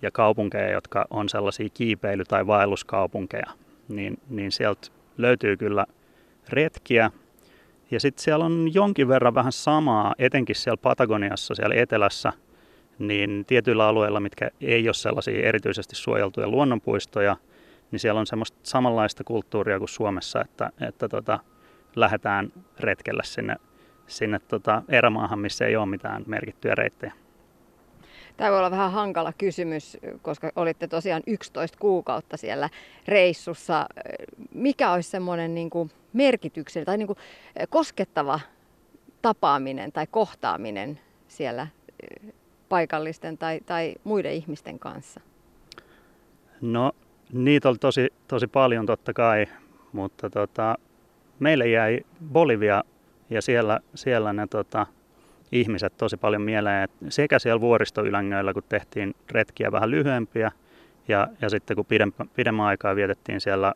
Speaker 4: ja kaupunkeja, jotka on sellaisia kiipeily- tai vaelluskaupunkeja. Niin, niin sieltä löytyy kyllä retkiä. Ja sitten siellä on jonkin verran vähän samaa, etenkin siellä Patagoniassa, siellä etelässä, niin tietyillä alueilla, mitkä ei ole sellaisia erityisesti suojeltuja luonnonpuistoja – niin siellä on semmoista samanlaista kulttuuria kuin Suomessa, että, että tota, lähdetään retkellä sinne, sinne tota erämaahan, missä ei ole mitään merkittyjä reittejä.
Speaker 3: Tämä voi olla vähän hankala kysymys, koska olitte tosiaan 11 kuukautta siellä reissussa. Mikä olisi semmoinen niin kuin merkityksellinen tai niin kuin koskettava tapaaminen tai kohtaaminen siellä paikallisten tai, tai muiden ihmisten kanssa?
Speaker 4: No Niitä oli tosi, tosi paljon totta kai, mutta tota, meille jäi Bolivia ja siellä, siellä ne tota, ihmiset tosi paljon mieleen. Et sekä siellä vuoristoylängöillä, kun tehtiin retkiä vähän lyhyempiä ja, ja sitten kun pidempä, pidemmän aikaa vietettiin siellä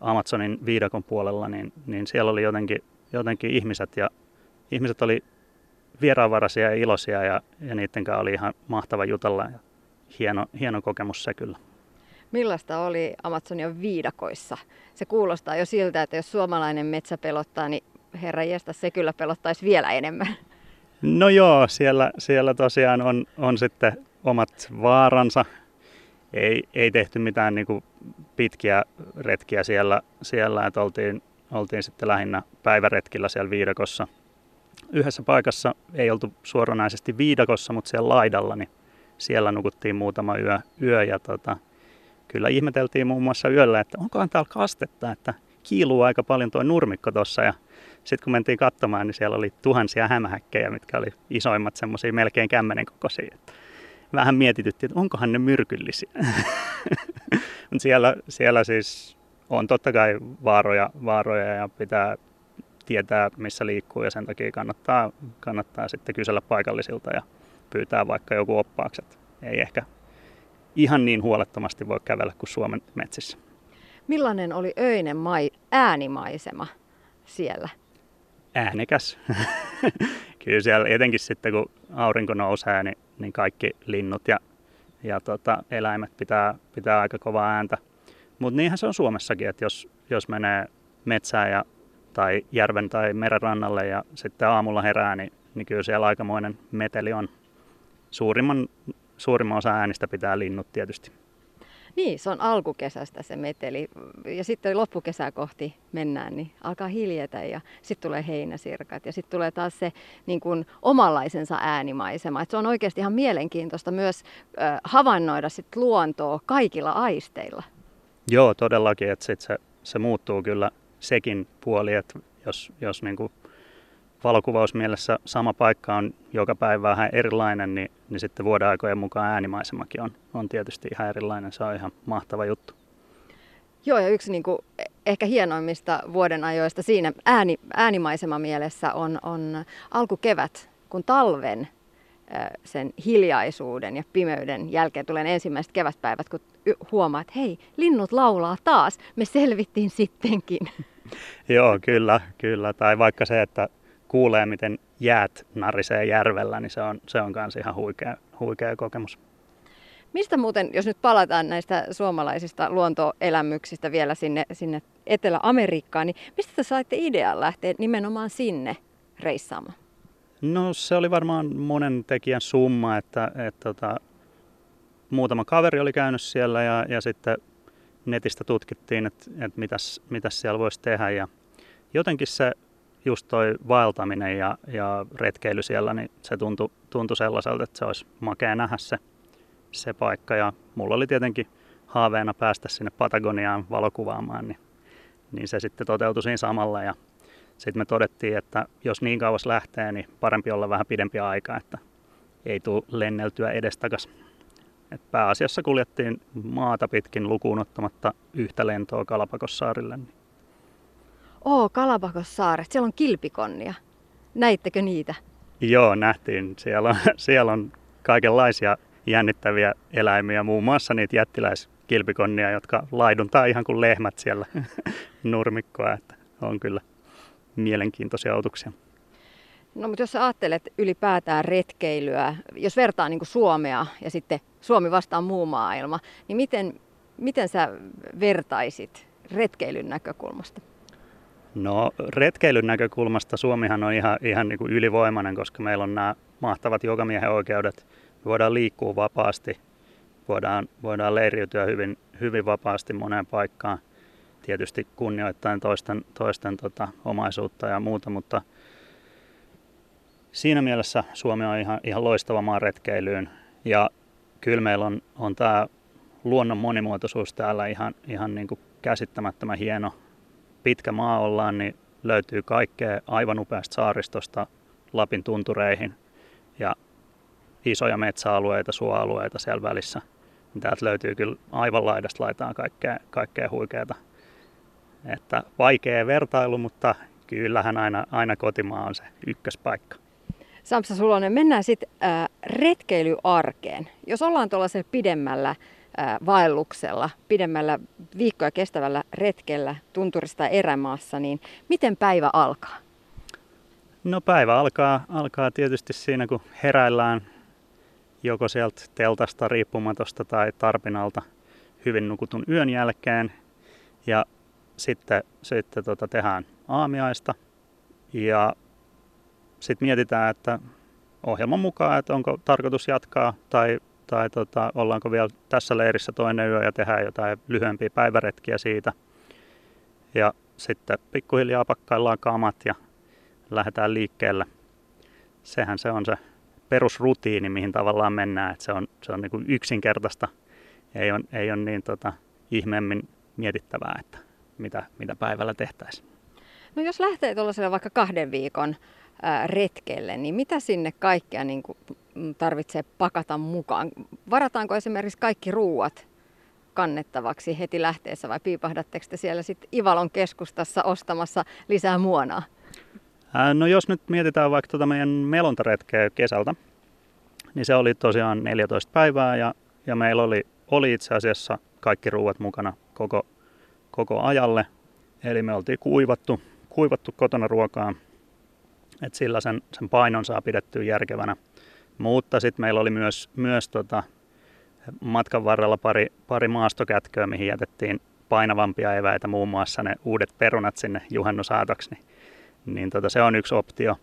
Speaker 4: Amazonin viidakon puolella, niin, niin siellä oli jotenkin, jotenkin ihmiset ja ihmiset oli vieraanvaraisia ja iloisia ja, ja niiden kanssa oli ihan mahtava jutella ja hieno, hieno kokemus se kyllä.
Speaker 3: Millaista oli Amazonian viidakoissa? Se kuulostaa jo siltä, että jos suomalainen metsä pelottaa, niin herra jästä, se kyllä pelottaisi vielä enemmän.
Speaker 4: No joo, siellä, siellä tosiaan on, on sitten omat vaaransa. Ei, ei tehty mitään niin kuin pitkiä retkiä siellä, siellä että oltiin, oltiin sitten lähinnä päiväretkillä siellä viidakossa. Yhdessä paikassa ei oltu suoranaisesti viidakossa, mutta siellä laidalla, niin siellä nukuttiin muutama yö, yö ja tota, kyllä ihmeteltiin muun muassa yöllä, että onkohan täällä kastetta, että kiiluu aika paljon tuo nurmikko tuossa ja sitten kun mentiin katsomaan, niin siellä oli tuhansia hämähäkkejä, mitkä oli isoimmat semmoisia melkein kämmenen kokoisia. Vähän mietityttiin, että onkohan ne myrkyllisiä. Mutta siellä, siellä siis on totta kai vaaroja, vaaroja ja pitää tietää, missä liikkuu ja sen takia kannattaa, kannattaa sitten kysellä paikallisilta ja pyytää vaikka joku oppaakset. Ei ehkä ihan niin huolettomasti voi kävellä kuin Suomen metsissä.
Speaker 3: Millainen oli öinen mai, äänimaisema siellä?
Speaker 4: Äänekäs. Kyllä siellä etenkin sitten kun aurinko nousee, niin, niin kaikki linnut ja, ja tota, eläimet pitää, pitää aika kovaa ääntä. Mutta niinhän se on Suomessakin, että jos, jos menee metsään ja, tai järven tai meren rannalle ja sitten aamulla herää, niin, niin kyllä siellä aikamoinen meteli on. Suurimman suurimman osa äänistä pitää linnut tietysti.
Speaker 3: Niin, se on alkukesästä se meteli. Ja sitten loppukesää kohti mennään, niin alkaa hiljetä ja sitten tulee heinäsirkat ja sitten tulee taas se niin kuin omanlaisensa äänimaisema. Et se on oikeasti ihan mielenkiintoista myös äh, havainnoida sit luontoa kaikilla aisteilla.
Speaker 4: Joo, todellakin, että sit se, se muuttuu kyllä sekin puoli, että jos, jos niin kuin valokuvausmielessä sama paikka on joka päivä vähän erilainen, niin, niin sitten vuoden aikojen mukaan äänimaisemakin on, on tietysti ihan erilainen. Se on ihan mahtava juttu.
Speaker 3: Joo, ja yksi niin kuin, ehkä hienoimmista vuoden ajoista siinä ääni, äänimaisema mielessä on, on alkukevät, kun talven sen hiljaisuuden ja pimeyden jälkeen tulee ensimmäiset kevätpäivät, kun huomaa, että hei, linnut laulaa taas, me selvittiin sittenkin.
Speaker 4: Joo, kyllä, kyllä. Tai vaikka se, että kuulee, miten jäät narisee järvellä, niin se on, se on myös ihan huikea, huikea kokemus.
Speaker 3: Mistä muuten, jos nyt palataan näistä suomalaisista luontoelämyksistä vielä sinne, sinne Etelä-Amerikkaan, niin mistä te saitte idean lähteä nimenomaan sinne reissaamaan?
Speaker 4: No se oli varmaan monen tekijän summa, että, että, että tota, muutama kaveri oli käynyt siellä ja, ja sitten netistä tutkittiin, että, että mitäs, mitäs siellä voisi tehdä ja jotenkin se just toi vaeltaminen ja, ja retkeily siellä, niin se tuntui, tuntui sellaiselta, että se olisi makea nähdä se, se paikka. Ja mulla oli tietenkin haaveena päästä sinne Patagoniaan valokuvaamaan, niin, niin se sitten toteutui siinä samalla. Ja sitten me todettiin, että jos niin kauas lähtee, niin parempi olla vähän pidempi aika, että ei tule lenneltyä edestakas. Et pääasiassa kuljettiin maata pitkin lukuun ottamatta yhtä lentoa Kalapakossaarille. Niin
Speaker 3: Oo, Kalapakossaaret, siellä on kilpikonnia. Näittekö niitä?
Speaker 4: Joo, nähtiin. Siellä on, siellä on kaikenlaisia jännittäviä eläimiä, muun muassa niitä jättiläiskilpikonnia, jotka laiduntaa ihan kuin lehmät siellä nurmikkoa. Että on kyllä mielenkiintoisia otuksia.
Speaker 3: No mutta jos sä ajattelet ylipäätään retkeilyä, jos vertaa niin kuin Suomea ja sitten Suomi vastaan muu maailma, niin miten, miten sä vertaisit retkeilyn näkökulmasta?
Speaker 4: No retkeilyn näkökulmasta Suomihan on ihan, ihan niin kuin ylivoimainen, koska meillä on nämä mahtavat jokamiehen oikeudet. Me voidaan liikkua vapaasti, voidaan, voidaan leiriytyä hyvin, hyvin vapaasti moneen paikkaan. Tietysti kunnioittain toisten, toisten tota, omaisuutta ja muuta, mutta siinä mielessä Suomi on ihan, ihan loistava maa retkeilyyn. Ja kyllä meillä on, on tämä luonnon monimuotoisuus täällä ihan, ihan niin kuin käsittämättömän hieno, pitkä maa ollaan, niin löytyy kaikkea aivan upeasta saaristosta Lapin tuntureihin ja isoja metsäalueita, suoalueita siellä välissä. Niin täältä löytyy kyllä aivan laidasta laitaan kaikkea, kaikkea huikeata. Että vaikea vertailu, mutta kyllähän aina, aina kotimaa on se ykköspaikka.
Speaker 3: Samsa Sulonen, mennään sitten äh, retkeilyarkeen. Jos ollaan tuollaisella pidemmällä vaelluksella, pidemmällä viikkoja kestävällä retkellä tunturista erämaassa, niin miten päivä alkaa?
Speaker 4: No päivä alkaa, alkaa tietysti siinä, kun heräillään joko sieltä teltasta riippumatosta tai tarpinalta hyvin nukutun yön jälkeen. Ja sitten, sitten tota, tehdään aamiaista ja sitten mietitään, että ohjelman mukaan, että onko tarkoitus jatkaa tai tai tota, ollaanko vielä tässä leirissä toinen yö ja tehdään jotain lyhyempiä päiväretkiä siitä. Ja sitten pikkuhiljaa pakkaillaan kamat ja lähdetään liikkeelle. Sehän se on se perusrutiini, mihin tavallaan mennään. että se on, se on niin kuin yksinkertaista, ei ole, ei ole niin tota, ihmeemmin mietittävää, että mitä, mitä päivällä tehtäisiin.
Speaker 3: No jos lähtee tuollaiselle vaikka kahden viikon retkelle, niin mitä sinne kaikkea niin kuin tarvitsee pakata mukaan? Varataanko esimerkiksi kaikki ruuat kannettavaksi heti lähteessä vai piipahdatteko te siellä sitten Ivalon keskustassa ostamassa lisää muonaa?
Speaker 4: No jos nyt mietitään vaikka tuota meidän melontaretkeä kesältä, niin se oli tosiaan 14 päivää ja, ja meillä oli, oli itse asiassa kaikki ruuat mukana koko, koko ajalle. Eli me oltiin kuivattu, kuivattu kotona ruokaa et sillä sen, sen painon saa pidettyä järkevänä. Mutta sitten meillä oli myös, myös tota, matkan varrella pari, pari maastokätköä, mihin jätettiin painavampia eväitä, muun muassa ne uudet perunat sinne juhannusaatoksi, niin, niin tota, se on yksi optio.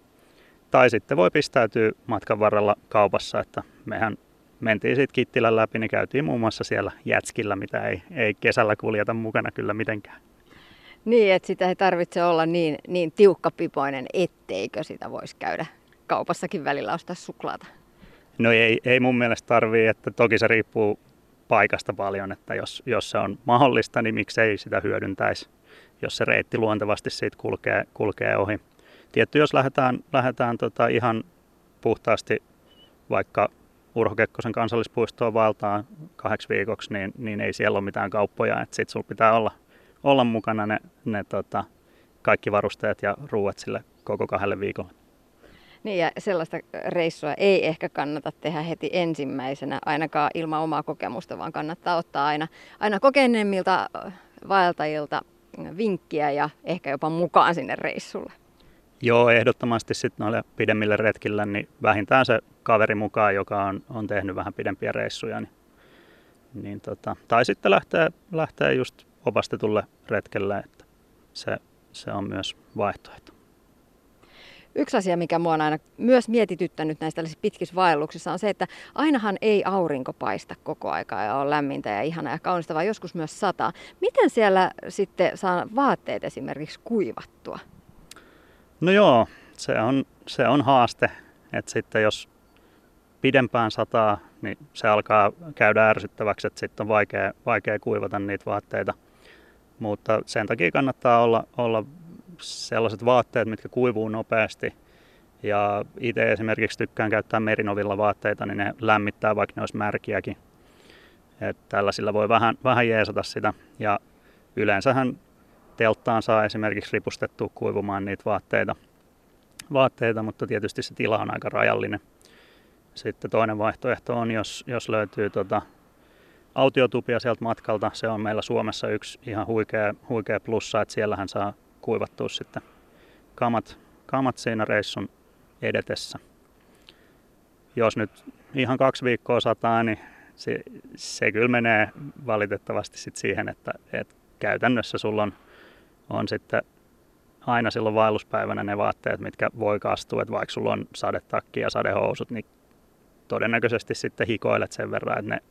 Speaker 4: Tai sitten voi pistäytyä matkan varrella kaupassa, että mehän mentiin sitten Kittilän läpi, niin käytiin muun muassa siellä jätskillä, mitä ei, ei kesällä kuljeta mukana kyllä mitenkään.
Speaker 3: Niin, että sitä ei tarvitse olla niin, niin tiukkapipoinen, etteikö sitä voisi käydä kaupassakin välillä ostaa suklaata.
Speaker 4: No ei, ei mun mielestä tarvii, että toki se riippuu paikasta paljon, että jos, jos se on mahdollista, niin miksei sitä hyödyntäisi, jos se reitti luontevasti siitä kulkee, kulkee ohi. tietty, jos lähdetään, lähdetään tota ihan puhtaasti vaikka Urho Kekkosen kansallispuistoon valtaan kahdeksi viikoksi, niin, niin ei siellä ole mitään kauppoja. Sitten sulla pitää olla, olla mukana ne, ne tota, kaikki varusteet ja ruuat sille koko kahdelle viikolle.
Speaker 3: Niin ja sellaista reissua ei ehkä kannata tehdä heti ensimmäisenä, ainakaan ilman omaa kokemusta, vaan kannattaa ottaa aina, aina kokeneemmilta vaeltajilta vinkkiä ja ehkä jopa mukaan sinne reissulle.
Speaker 4: Joo, ehdottomasti sitten noille pidemmille retkillä, niin vähintään se kaveri mukaan, joka on, on tehnyt vähän pidempiä reissuja. Niin, niin tota, tai sitten lähtee, lähtee just opastetulle retkelle, että se, se on myös vaihtoehto.
Speaker 3: Yksi asia, mikä mua on aina myös mietityttänyt näistä pitkissä vaelluksissa on se, että ainahan ei aurinko paista koko aikaa ja on lämmintä ja ihana ja kaunista, vaan joskus myös sataa. Miten siellä sitten saa vaatteet esimerkiksi kuivattua?
Speaker 4: No joo, se on, se on haaste, että sitten jos pidempään sataa, niin se alkaa käydä ärsyttäväksi, että sitten on vaikea, vaikea kuivata niitä vaatteita. Mutta sen takia kannattaa olla, olla sellaiset vaatteet, mitkä kuivuu nopeasti. Ja itse esimerkiksi tykkään käyttää merinovilla vaatteita, niin ne lämmittää, vaikka ne olisi märkiäkin. Et tällaisilla voi vähän, vähän jeesata sitä. Ja yleensähän telttaan saa esimerkiksi ripustettua kuivumaan niitä vaatteita, vaatteita, mutta tietysti se tila on aika rajallinen. Sitten toinen vaihtoehto on, jos, jos löytyy tota, autiotupia sieltä matkalta. Se on meillä Suomessa yksi ihan huikea, huikea plussa, että siellähän saa kuivattua sitten kamat, kamat siinä reissun edetessä. Jos nyt ihan kaksi viikkoa sataa, niin se, se kyllä menee valitettavasti sit siihen, että, että käytännössä sulla on, on sitten aina silloin vaelluspäivänä ne vaatteet, mitkä voi kastua, että vaikka sulla on sadetakki ja sadehousut, niin todennäköisesti sitten hikoilet sen verran, että ne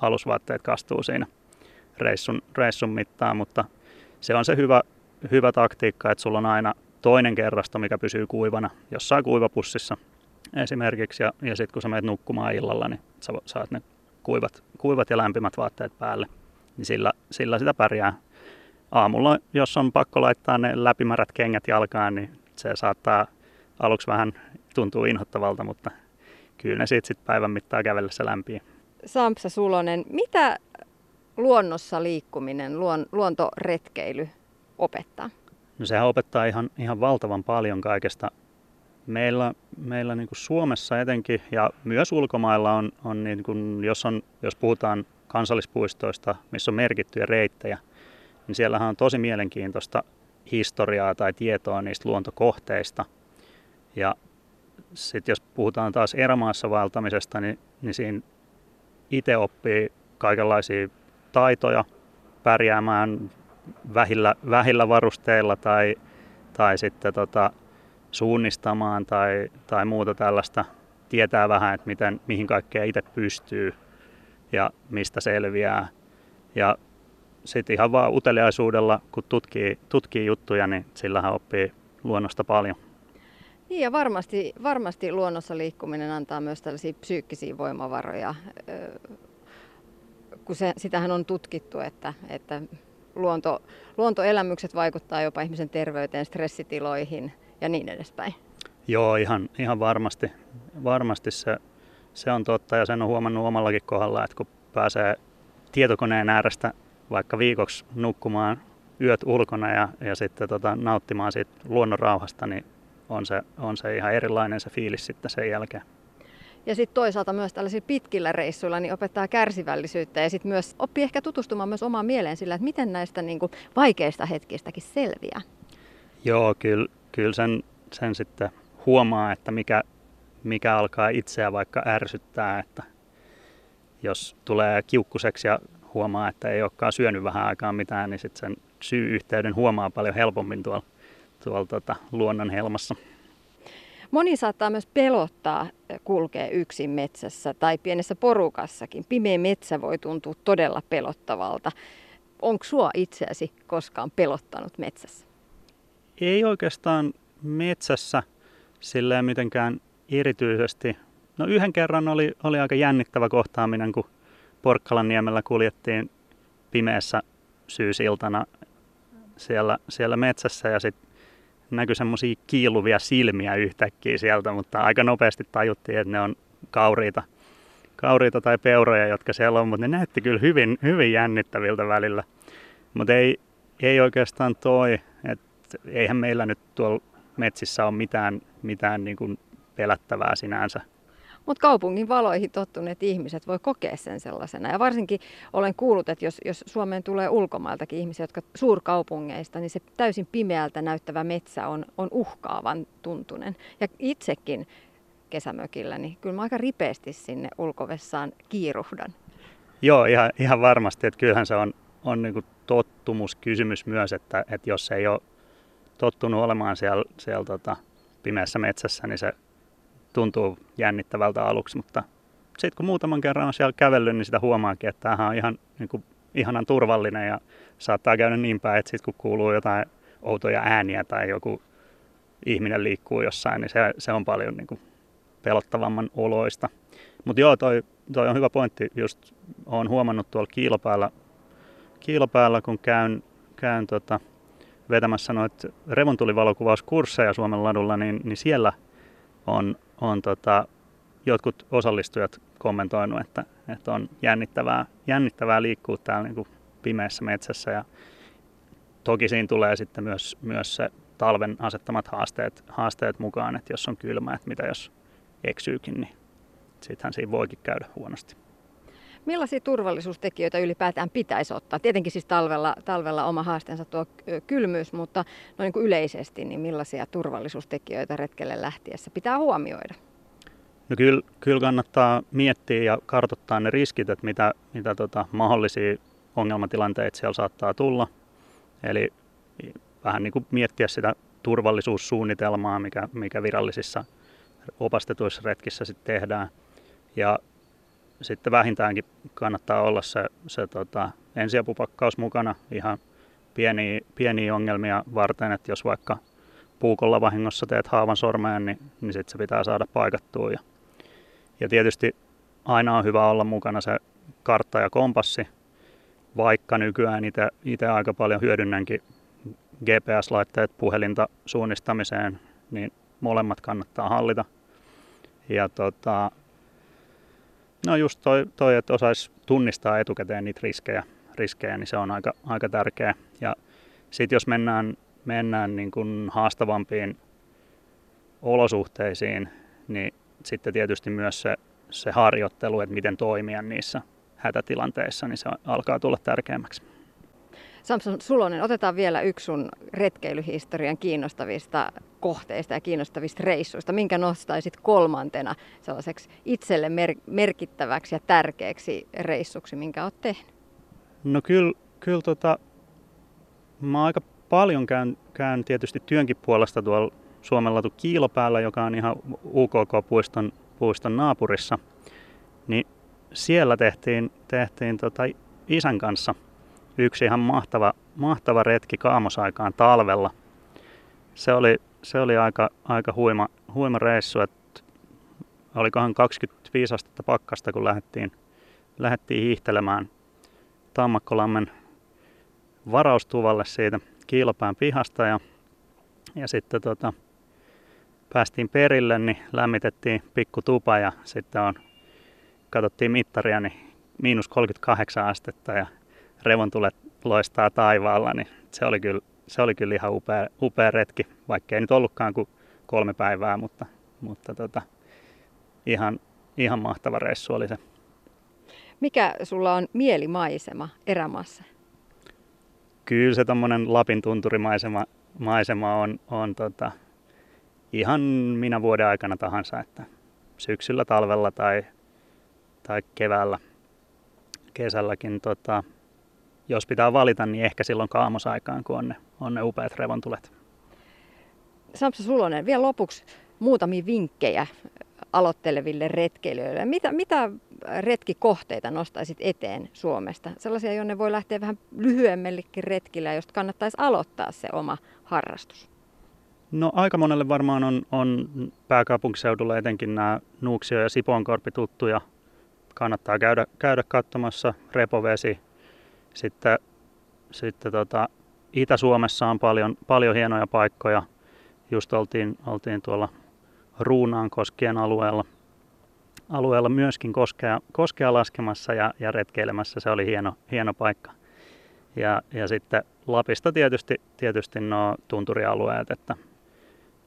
Speaker 4: alusvaatteet kastuu siinä reissun, reissun mittaan, mutta se on se hyvä, hyvä taktiikka, että sulla on aina toinen kerrasto, mikä pysyy kuivana jossain kuivapussissa esimerkiksi. Ja, ja sitten kun sä menet nukkumaan illalla, niin sä saat ne kuivat, kuivat ja lämpimät vaatteet päälle. Niin sillä, sillä sitä pärjää. Aamulla, jos on pakko laittaa ne läpimärät kengät jalkaan, niin se saattaa aluksi vähän tuntuu inhottavalta, mutta kyllä ne siitä sit päivän mittaa kävellessä lämpiä.
Speaker 3: Sampsa Sulonen, mitä luonnossa liikkuminen, luon, luontoretkeily opettaa?
Speaker 4: No sehän opettaa ihan, ihan valtavan paljon kaikesta. Meillä, meillä niin kuin Suomessa etenkin ja myös ulkomailla on, on, niin kuin, jos, on, jos puhutaan kansallispuistoista, missä on merkittyjä reittejä, niin siellähän on tosi mielenkiintoista historiaa tai tietoa niistä luontokohteista. Ja sitten jos puhutaan taas erämaassa vaeltamisesta, niin, niin siinä itse oppii kaikenlaisia taitoja pärjäämään vähillä, vähillä varusteilla tai, tai sitten tota, suunnistamaan tai, tai muuta tällaista. Tietää vähän, että miten, mihin kaikkea itse pystyy ja mistä selviää. Ja sitten ihan vaan uteliaisuudella, kun tutkii, tutkii juttuja, niin sillähän oppii luonnosta paljon.
Speaker 3: Niin ja varmasti, varmasti luonnossa liikkuminen antaa myös tällaisia psyykkisiä voimavaroja, kun se, sitähän on tutkittu, että, että luonto, luontoelämykset vaikuttaa jopa ihmisen terveyteen, stressitiloihin ja niin edespäin.
Speaker 4: Joo, ihan, ihan varmasti. Varmasti se, se on totta ja sen on huomannut omallakin kohdalla, että kun pääsee tietokoneen äärestä vaikka viikoksi nukkumaan yöt ulkona ja, ja sitten tota, nauttimaan siitä luonnon rauhasta, niin on se, on se ihan erilainen se fiilis sitten sen jälkeen.
Speaker 3: Ja sitten toisaalta myös tällaisilla pitkillä reissuilla niin opettaa kärsivällisyyttä ja sitten myös oppii ehkä tutustumaan myös omaan mieleen sillä, että miten näistä niin kuin vaikeista hetkistäkin selviää.
Speaker 4: Joo, kyllä, kyllä sen, sen sitten huomaa, että mikä, mikä alkaa itseä vaikka ärsyttää, että jos tulee kiukkuseksi ja huomaa, että ei olekaan syönyt vähän aikaa mitään, niin sitten sen syy-yhteyden huomaa paljon helpommin tuolla, tuolla tota, luonnon helmassa.
Speaker 3: Moni saattaa myös pelottaa kulkea yksin metsässä tai pienessä porukassakin. Pimeä metsä voi tuntua todella pelottavalta. Onko sua itseäsi koskaan pelottanut metsässä?
Speaker 4: Ei oikeastaan metsässä silleen mitenkään erityisesti. No yhden kerran oli, oli aika jännittävä kohtaaminen, kun Porkkalan niemellä kuljettiin pimeässä syysiltana siellä, siellä metsässä ja sitten näkyi semmoisia kiiluvia silmiä yhtäkkiä sieltä, mutta aika nopeasti tajuttiin, että ne on kauriita, kauriita tai peuroja, jotka siellä on, mutta ne näytti kyllä hyvin, hyvin jännittäviltä välillä. Mutta ei, ei oikeastaan toi, että eihän meillä nyt tuolla metsissä ole mitään, mitään niin kuin pelättävää sinänsä.
Speaker 3: Mutta kaupungin valoihin tottuneet ihmiset voi kokea sen sellaisena. Ja varsinkin olen kuullut, että jos, jos Suomeen tulee ulkomailtakin ihmisiä, jotka suurkaupungeista, niin se täysin pimeältä näyttävä metsä on, on uhkaavan tuntunen. Ja itsekin kesämökillä, niin kyllä mä aika ripeästi sinne ulkovessaan kiiruhdan.
Speaker 4: Joo, ihan, ihan varmasti. Että kyllähän se on, on niin kuin tottumuskysymys myös, että, että jos ei ole tottunut olemaan siellä, siellä tota, pimeässä metsässä, niin se tuntuu jännittävältä aluksi, mutta sitten kun muutaman kerran on siellä kävellyt, niin sitä huomaakin, että tämähän on ihan niin kuin, ihanan turvallinen ja saattaa käydä niin päin, että sitten kun kuuluu jotain outoja ääniä tai joku ihminen liikkuu jossain, niin se, se on paljon niin kuin, pelottavamman oloista. Mutta joo, toi, toi on hyvä pointti. Just olen huomannut tuolla kiilopäällä, kiilopäällä kun käyn, käyn tota, vetämässä noita revontulivalokuvauskursseja Suomen ladulla, niin, niin siellä on, on tota, jotkut osallistujat kommentoinut, että, että on jännittävää, jännittävää liikkua täällä niin kuin pimeässä metsässä. Ja toki siinä tulee sitten myös, myös se talven asettamat haasteet, haasteet mukaan, että jos on kylmä, että mitä jos eksyykin, niin sittenhän siinä voikin käydä huonosti.
Speaker 3: Millaisia turvallisuustekijöitä ylipäätään pitäisi ottaa? Tietenkin siis talvella, talvella oma haasteensa tuo kylmyys, mutta noin niin kuin yleisesti, niin millaisia turvallisuustekijöitä retkelle lähtiessä pitää huomioida?
Speaker 4: No kyllä, kyllä kannattaa miettiä ja kartoittaa ne riskit, että mitä, mitä tota, mahdollisia ongelmatilanteita siellä saattaa tulla. Eli vähän niin kuin miettiä sitä turvallisuussuunnitelmaa, mikä, mikä virallisissa opastetuissa retkissä sitten tehdään. Ja sitten vähintäänkin kannattaa olla se, se tota, ensiapupakkaus mukana ihan pieniä, pieniä ongelmia varten, että jos vaikka puukolla vahingossa teet haavan sormeen, niin, niin sitten se pitää saada paikattua. Ja, ja tietysti aina on hyvä olla mukana se kartta ja kompassi, vaikka nykyään itse aika paljon hyödynnänkin GPS-laitteet puhelinta suunnistamiseen, niin molemmat kannattaa hallita. Ja tota, no just toi, toi että osaisi tunnistaa etukäteen niitä riskejä, riskejä niin se on aika, aika tärkeä. Ja sitten jos mennään, mennään niin kuin haastavampiin olosuhteisiin, niin sitten tietysti myös se, se harjoittelu, että miten toimia niissä hätätilanteissa, niin se alkaa tulla tärkeämmäksi.
Speaker 3: Samson Sulonen, otetaan vielä yksi sun retkeilyhistorian kiinnostavista kohteista ja kiinnostavista reissuista. Minkä nostaisit kolmantena sellaiseksi itselle mer- merkittäväksi ja tärkeäksi reissuksi, minkä olet tehnyt?
Speaker 4: No kyllä, kyllä tota, mä aika paljon käyn, käyn tietysti työnkin puolesta tuolla Suomella Kiilopäällä, joka on ihan UKK-puiston puiston naapurissa. Niin siellä tehtiin, tehtiin tota isän kanssa – yksi ihan mahtava, mahtava retki kaamosaikaan talvella. Se oli, se oli aika, aika huima, huima reissu, että olikohan 25 astetta pakkasta, kun lähdettiin, lähdettiin hiihtelemään Tammakkolammen varaustuvalle siitä Kiilopään pihasta ja, ja sitten tota, päästiin perille, niin lämmitettiin pikku tupa ja sitten on, katsottiin mittaria, niin miinus 38 astetta ja revontulet loistaa taivaalla, niin se oli kyllä, se oli kyllä ihan upea, upea retki, vaikka ei nyt ollutkaan kuin kolme päivää, mutta, mutta tota, ihan, ihan mahtava reissu oli se.
Speaker 3: Mikä sulla on mielimaisema erämaassa?
Speaker 4: Kyllä se tuommoinen Lapin tunturimaisema maisema on, on tota, ihan minä vuoden aikana tahansa, että syksyllä, talvella tai, tai keväällä, kesälläkin tota, jos pitää valita, niin ehkä silloin kaamosaikaan, kun on ne, on ne upeat revontulet.
Speaker 3: Samsa Sulonen, vielä lopuksi muutamia vinkkejä aloitteleville retkeilijöille. Mitä, mitä retkikohteita nostaisit eteen Suomesta? Sellaisia, jonne voi lähteä vähän lyhyemmällekin retkillä, josta kannattaisi aloittaa se oma harrastus.
Speaker 4: No aika monelle varmaan on, on pääkaupunkiseudulla etenkin nämä Nuuksio ja Sipoonkorpi tuttuja. Kannattaa käydä, käydä katsomassa Repovesi, sitten, sitten tota, Itä-Suomessa on paljon, paljon hienoja paikkoja. just oltiin, oltiin tuolla Ruunaan koskien alueella, alueella myöskin koskea, koskea laskemassa ja, ja retkeilemässä. Se oli hieno, hieno paikka. Ja, ja sitten Lapista tietysti, tietysti nuo tunturialueet, että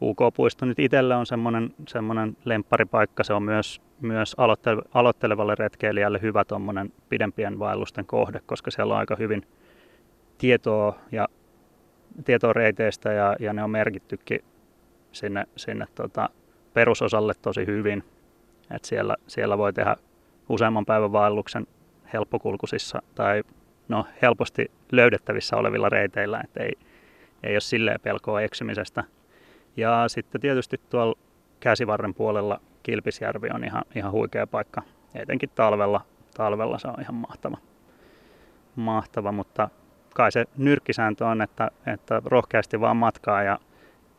Speaker 4: UK-puisto nyt itselle on semmoinen, semmoinen lempparipaikka. Se on myös, myös aloittele, aloittelevalle retkeilijälle hyvä tuommoinen pidempien vaellusten kohde, koska siellä on aika hyvin tietoa ja tietoa reiteistä ja, ja ne on merkittykin sinne, sinne tota, perusosalle tosi hyvin. Et siellä, siellä voi tehdä useamman päivän vaelluksen helppokulkuisissa tai no, helposti löydettävissä olevilla reiteillä, että ei, ei ole silleen pelkoa eksymisestä. Ja sitten tietysti tuolla käsivarren puolella Kilpisjärvi on ihan, ihan huikea paikka, etenkin talvella. Talvella se on ihan mahtava, mahtava mutta kai se nyrkkisääntö on, että, että rohkeasti vaan matkaa ja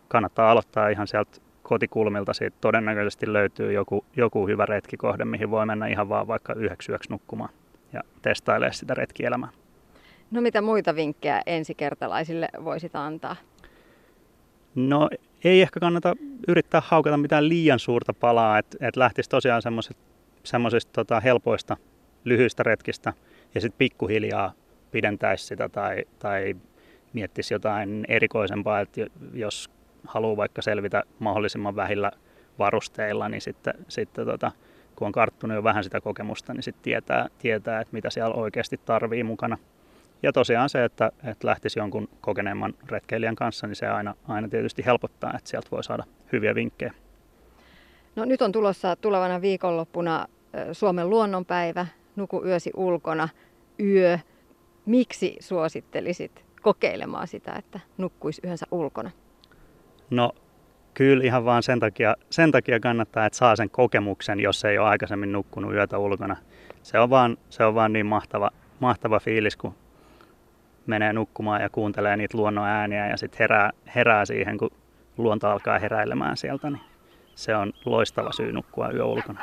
Speaker 4: kannattaa aloittaa ihan sieltä kotikulmilta. Siitä todennäköisesti löytyy joku, joku hyvä retkikohde, mihin voi mennä ihan vaan vaikka yhdeksi yöksi nukkumaan ja testailee sitä retkielämää.
Speaker 3: No mitä muita vinkkejä ensikertalaisille voisit antaa?
Speaker 4: No ei ehkä kannata yrittää haukata mitään liian suurta palaa, että et lähtisi tosiaan semmoisista tota, helpoista lyhyistä retkistä ja sitten pikkuhiljaa pidentäisi sitä tai, tai miettisi jotain erikoisempaa, että jos haluaa vaikka selvitä mahdollisimman vähillä varusteilla, niin sitten, sitten tota, kun on karttunut jo vähän sitä kokemusta, niin sitten tietää, tietää, että mitä siellä oikeasti tarvii mukana. Ja tosiaan se, että, että lähtisi jonkun kokeneemman retkeilijän kanssa, niin se aina, aina tietysti helpottaa, että sieltä voi saada hyviä vinkkejä.
Speaker 3: No nyt on tulossa tulevana viikonloppuna Suomen luonnonpäivä, nuku yösi ulkona, yö. Miksi suosittelisit kokeilemaan sitä, että nukkuisi yönsä ulkona?
Speaker 4: No kyllä ihan vaan sen takia, sen takia kannattaa, että saa sen kokemuksen, jos ei ole aikaisemmin nukkunut yötä ulkona. Se on vaan, se on vaan niin mahtava, mahtava fiilis, kun menee nukkumaan ja kuuntelee niitä luonnon ääniä ja sitten herää, herää siihen, kun luonto alkaa heräilemään sieltä, niin se on loistava syy nukkua yö ulkona.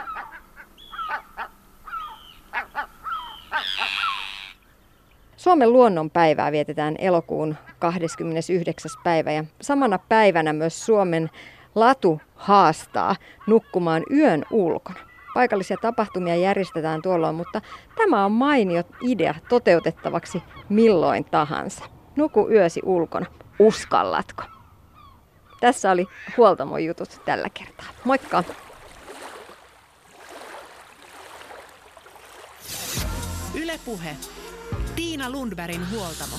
Speaker 3: Suomen luonnonpäivää vietetään elokuun 29. päivä ja samana päivänä myös Suomen latu haastaa nukkumaan yön ulkona. Paikallisia tapahtumia järjestetään tuolloin, mutta tämä on mainio idea toteutettavaksi milloin tahansa. Nuku yösi ulkona. Uskallatko? Tässä oli Huoltamon jutut tällä kertaa. Moikka!
Speaker 2: Ylepuhe Tiina Lundbergin huoltamo.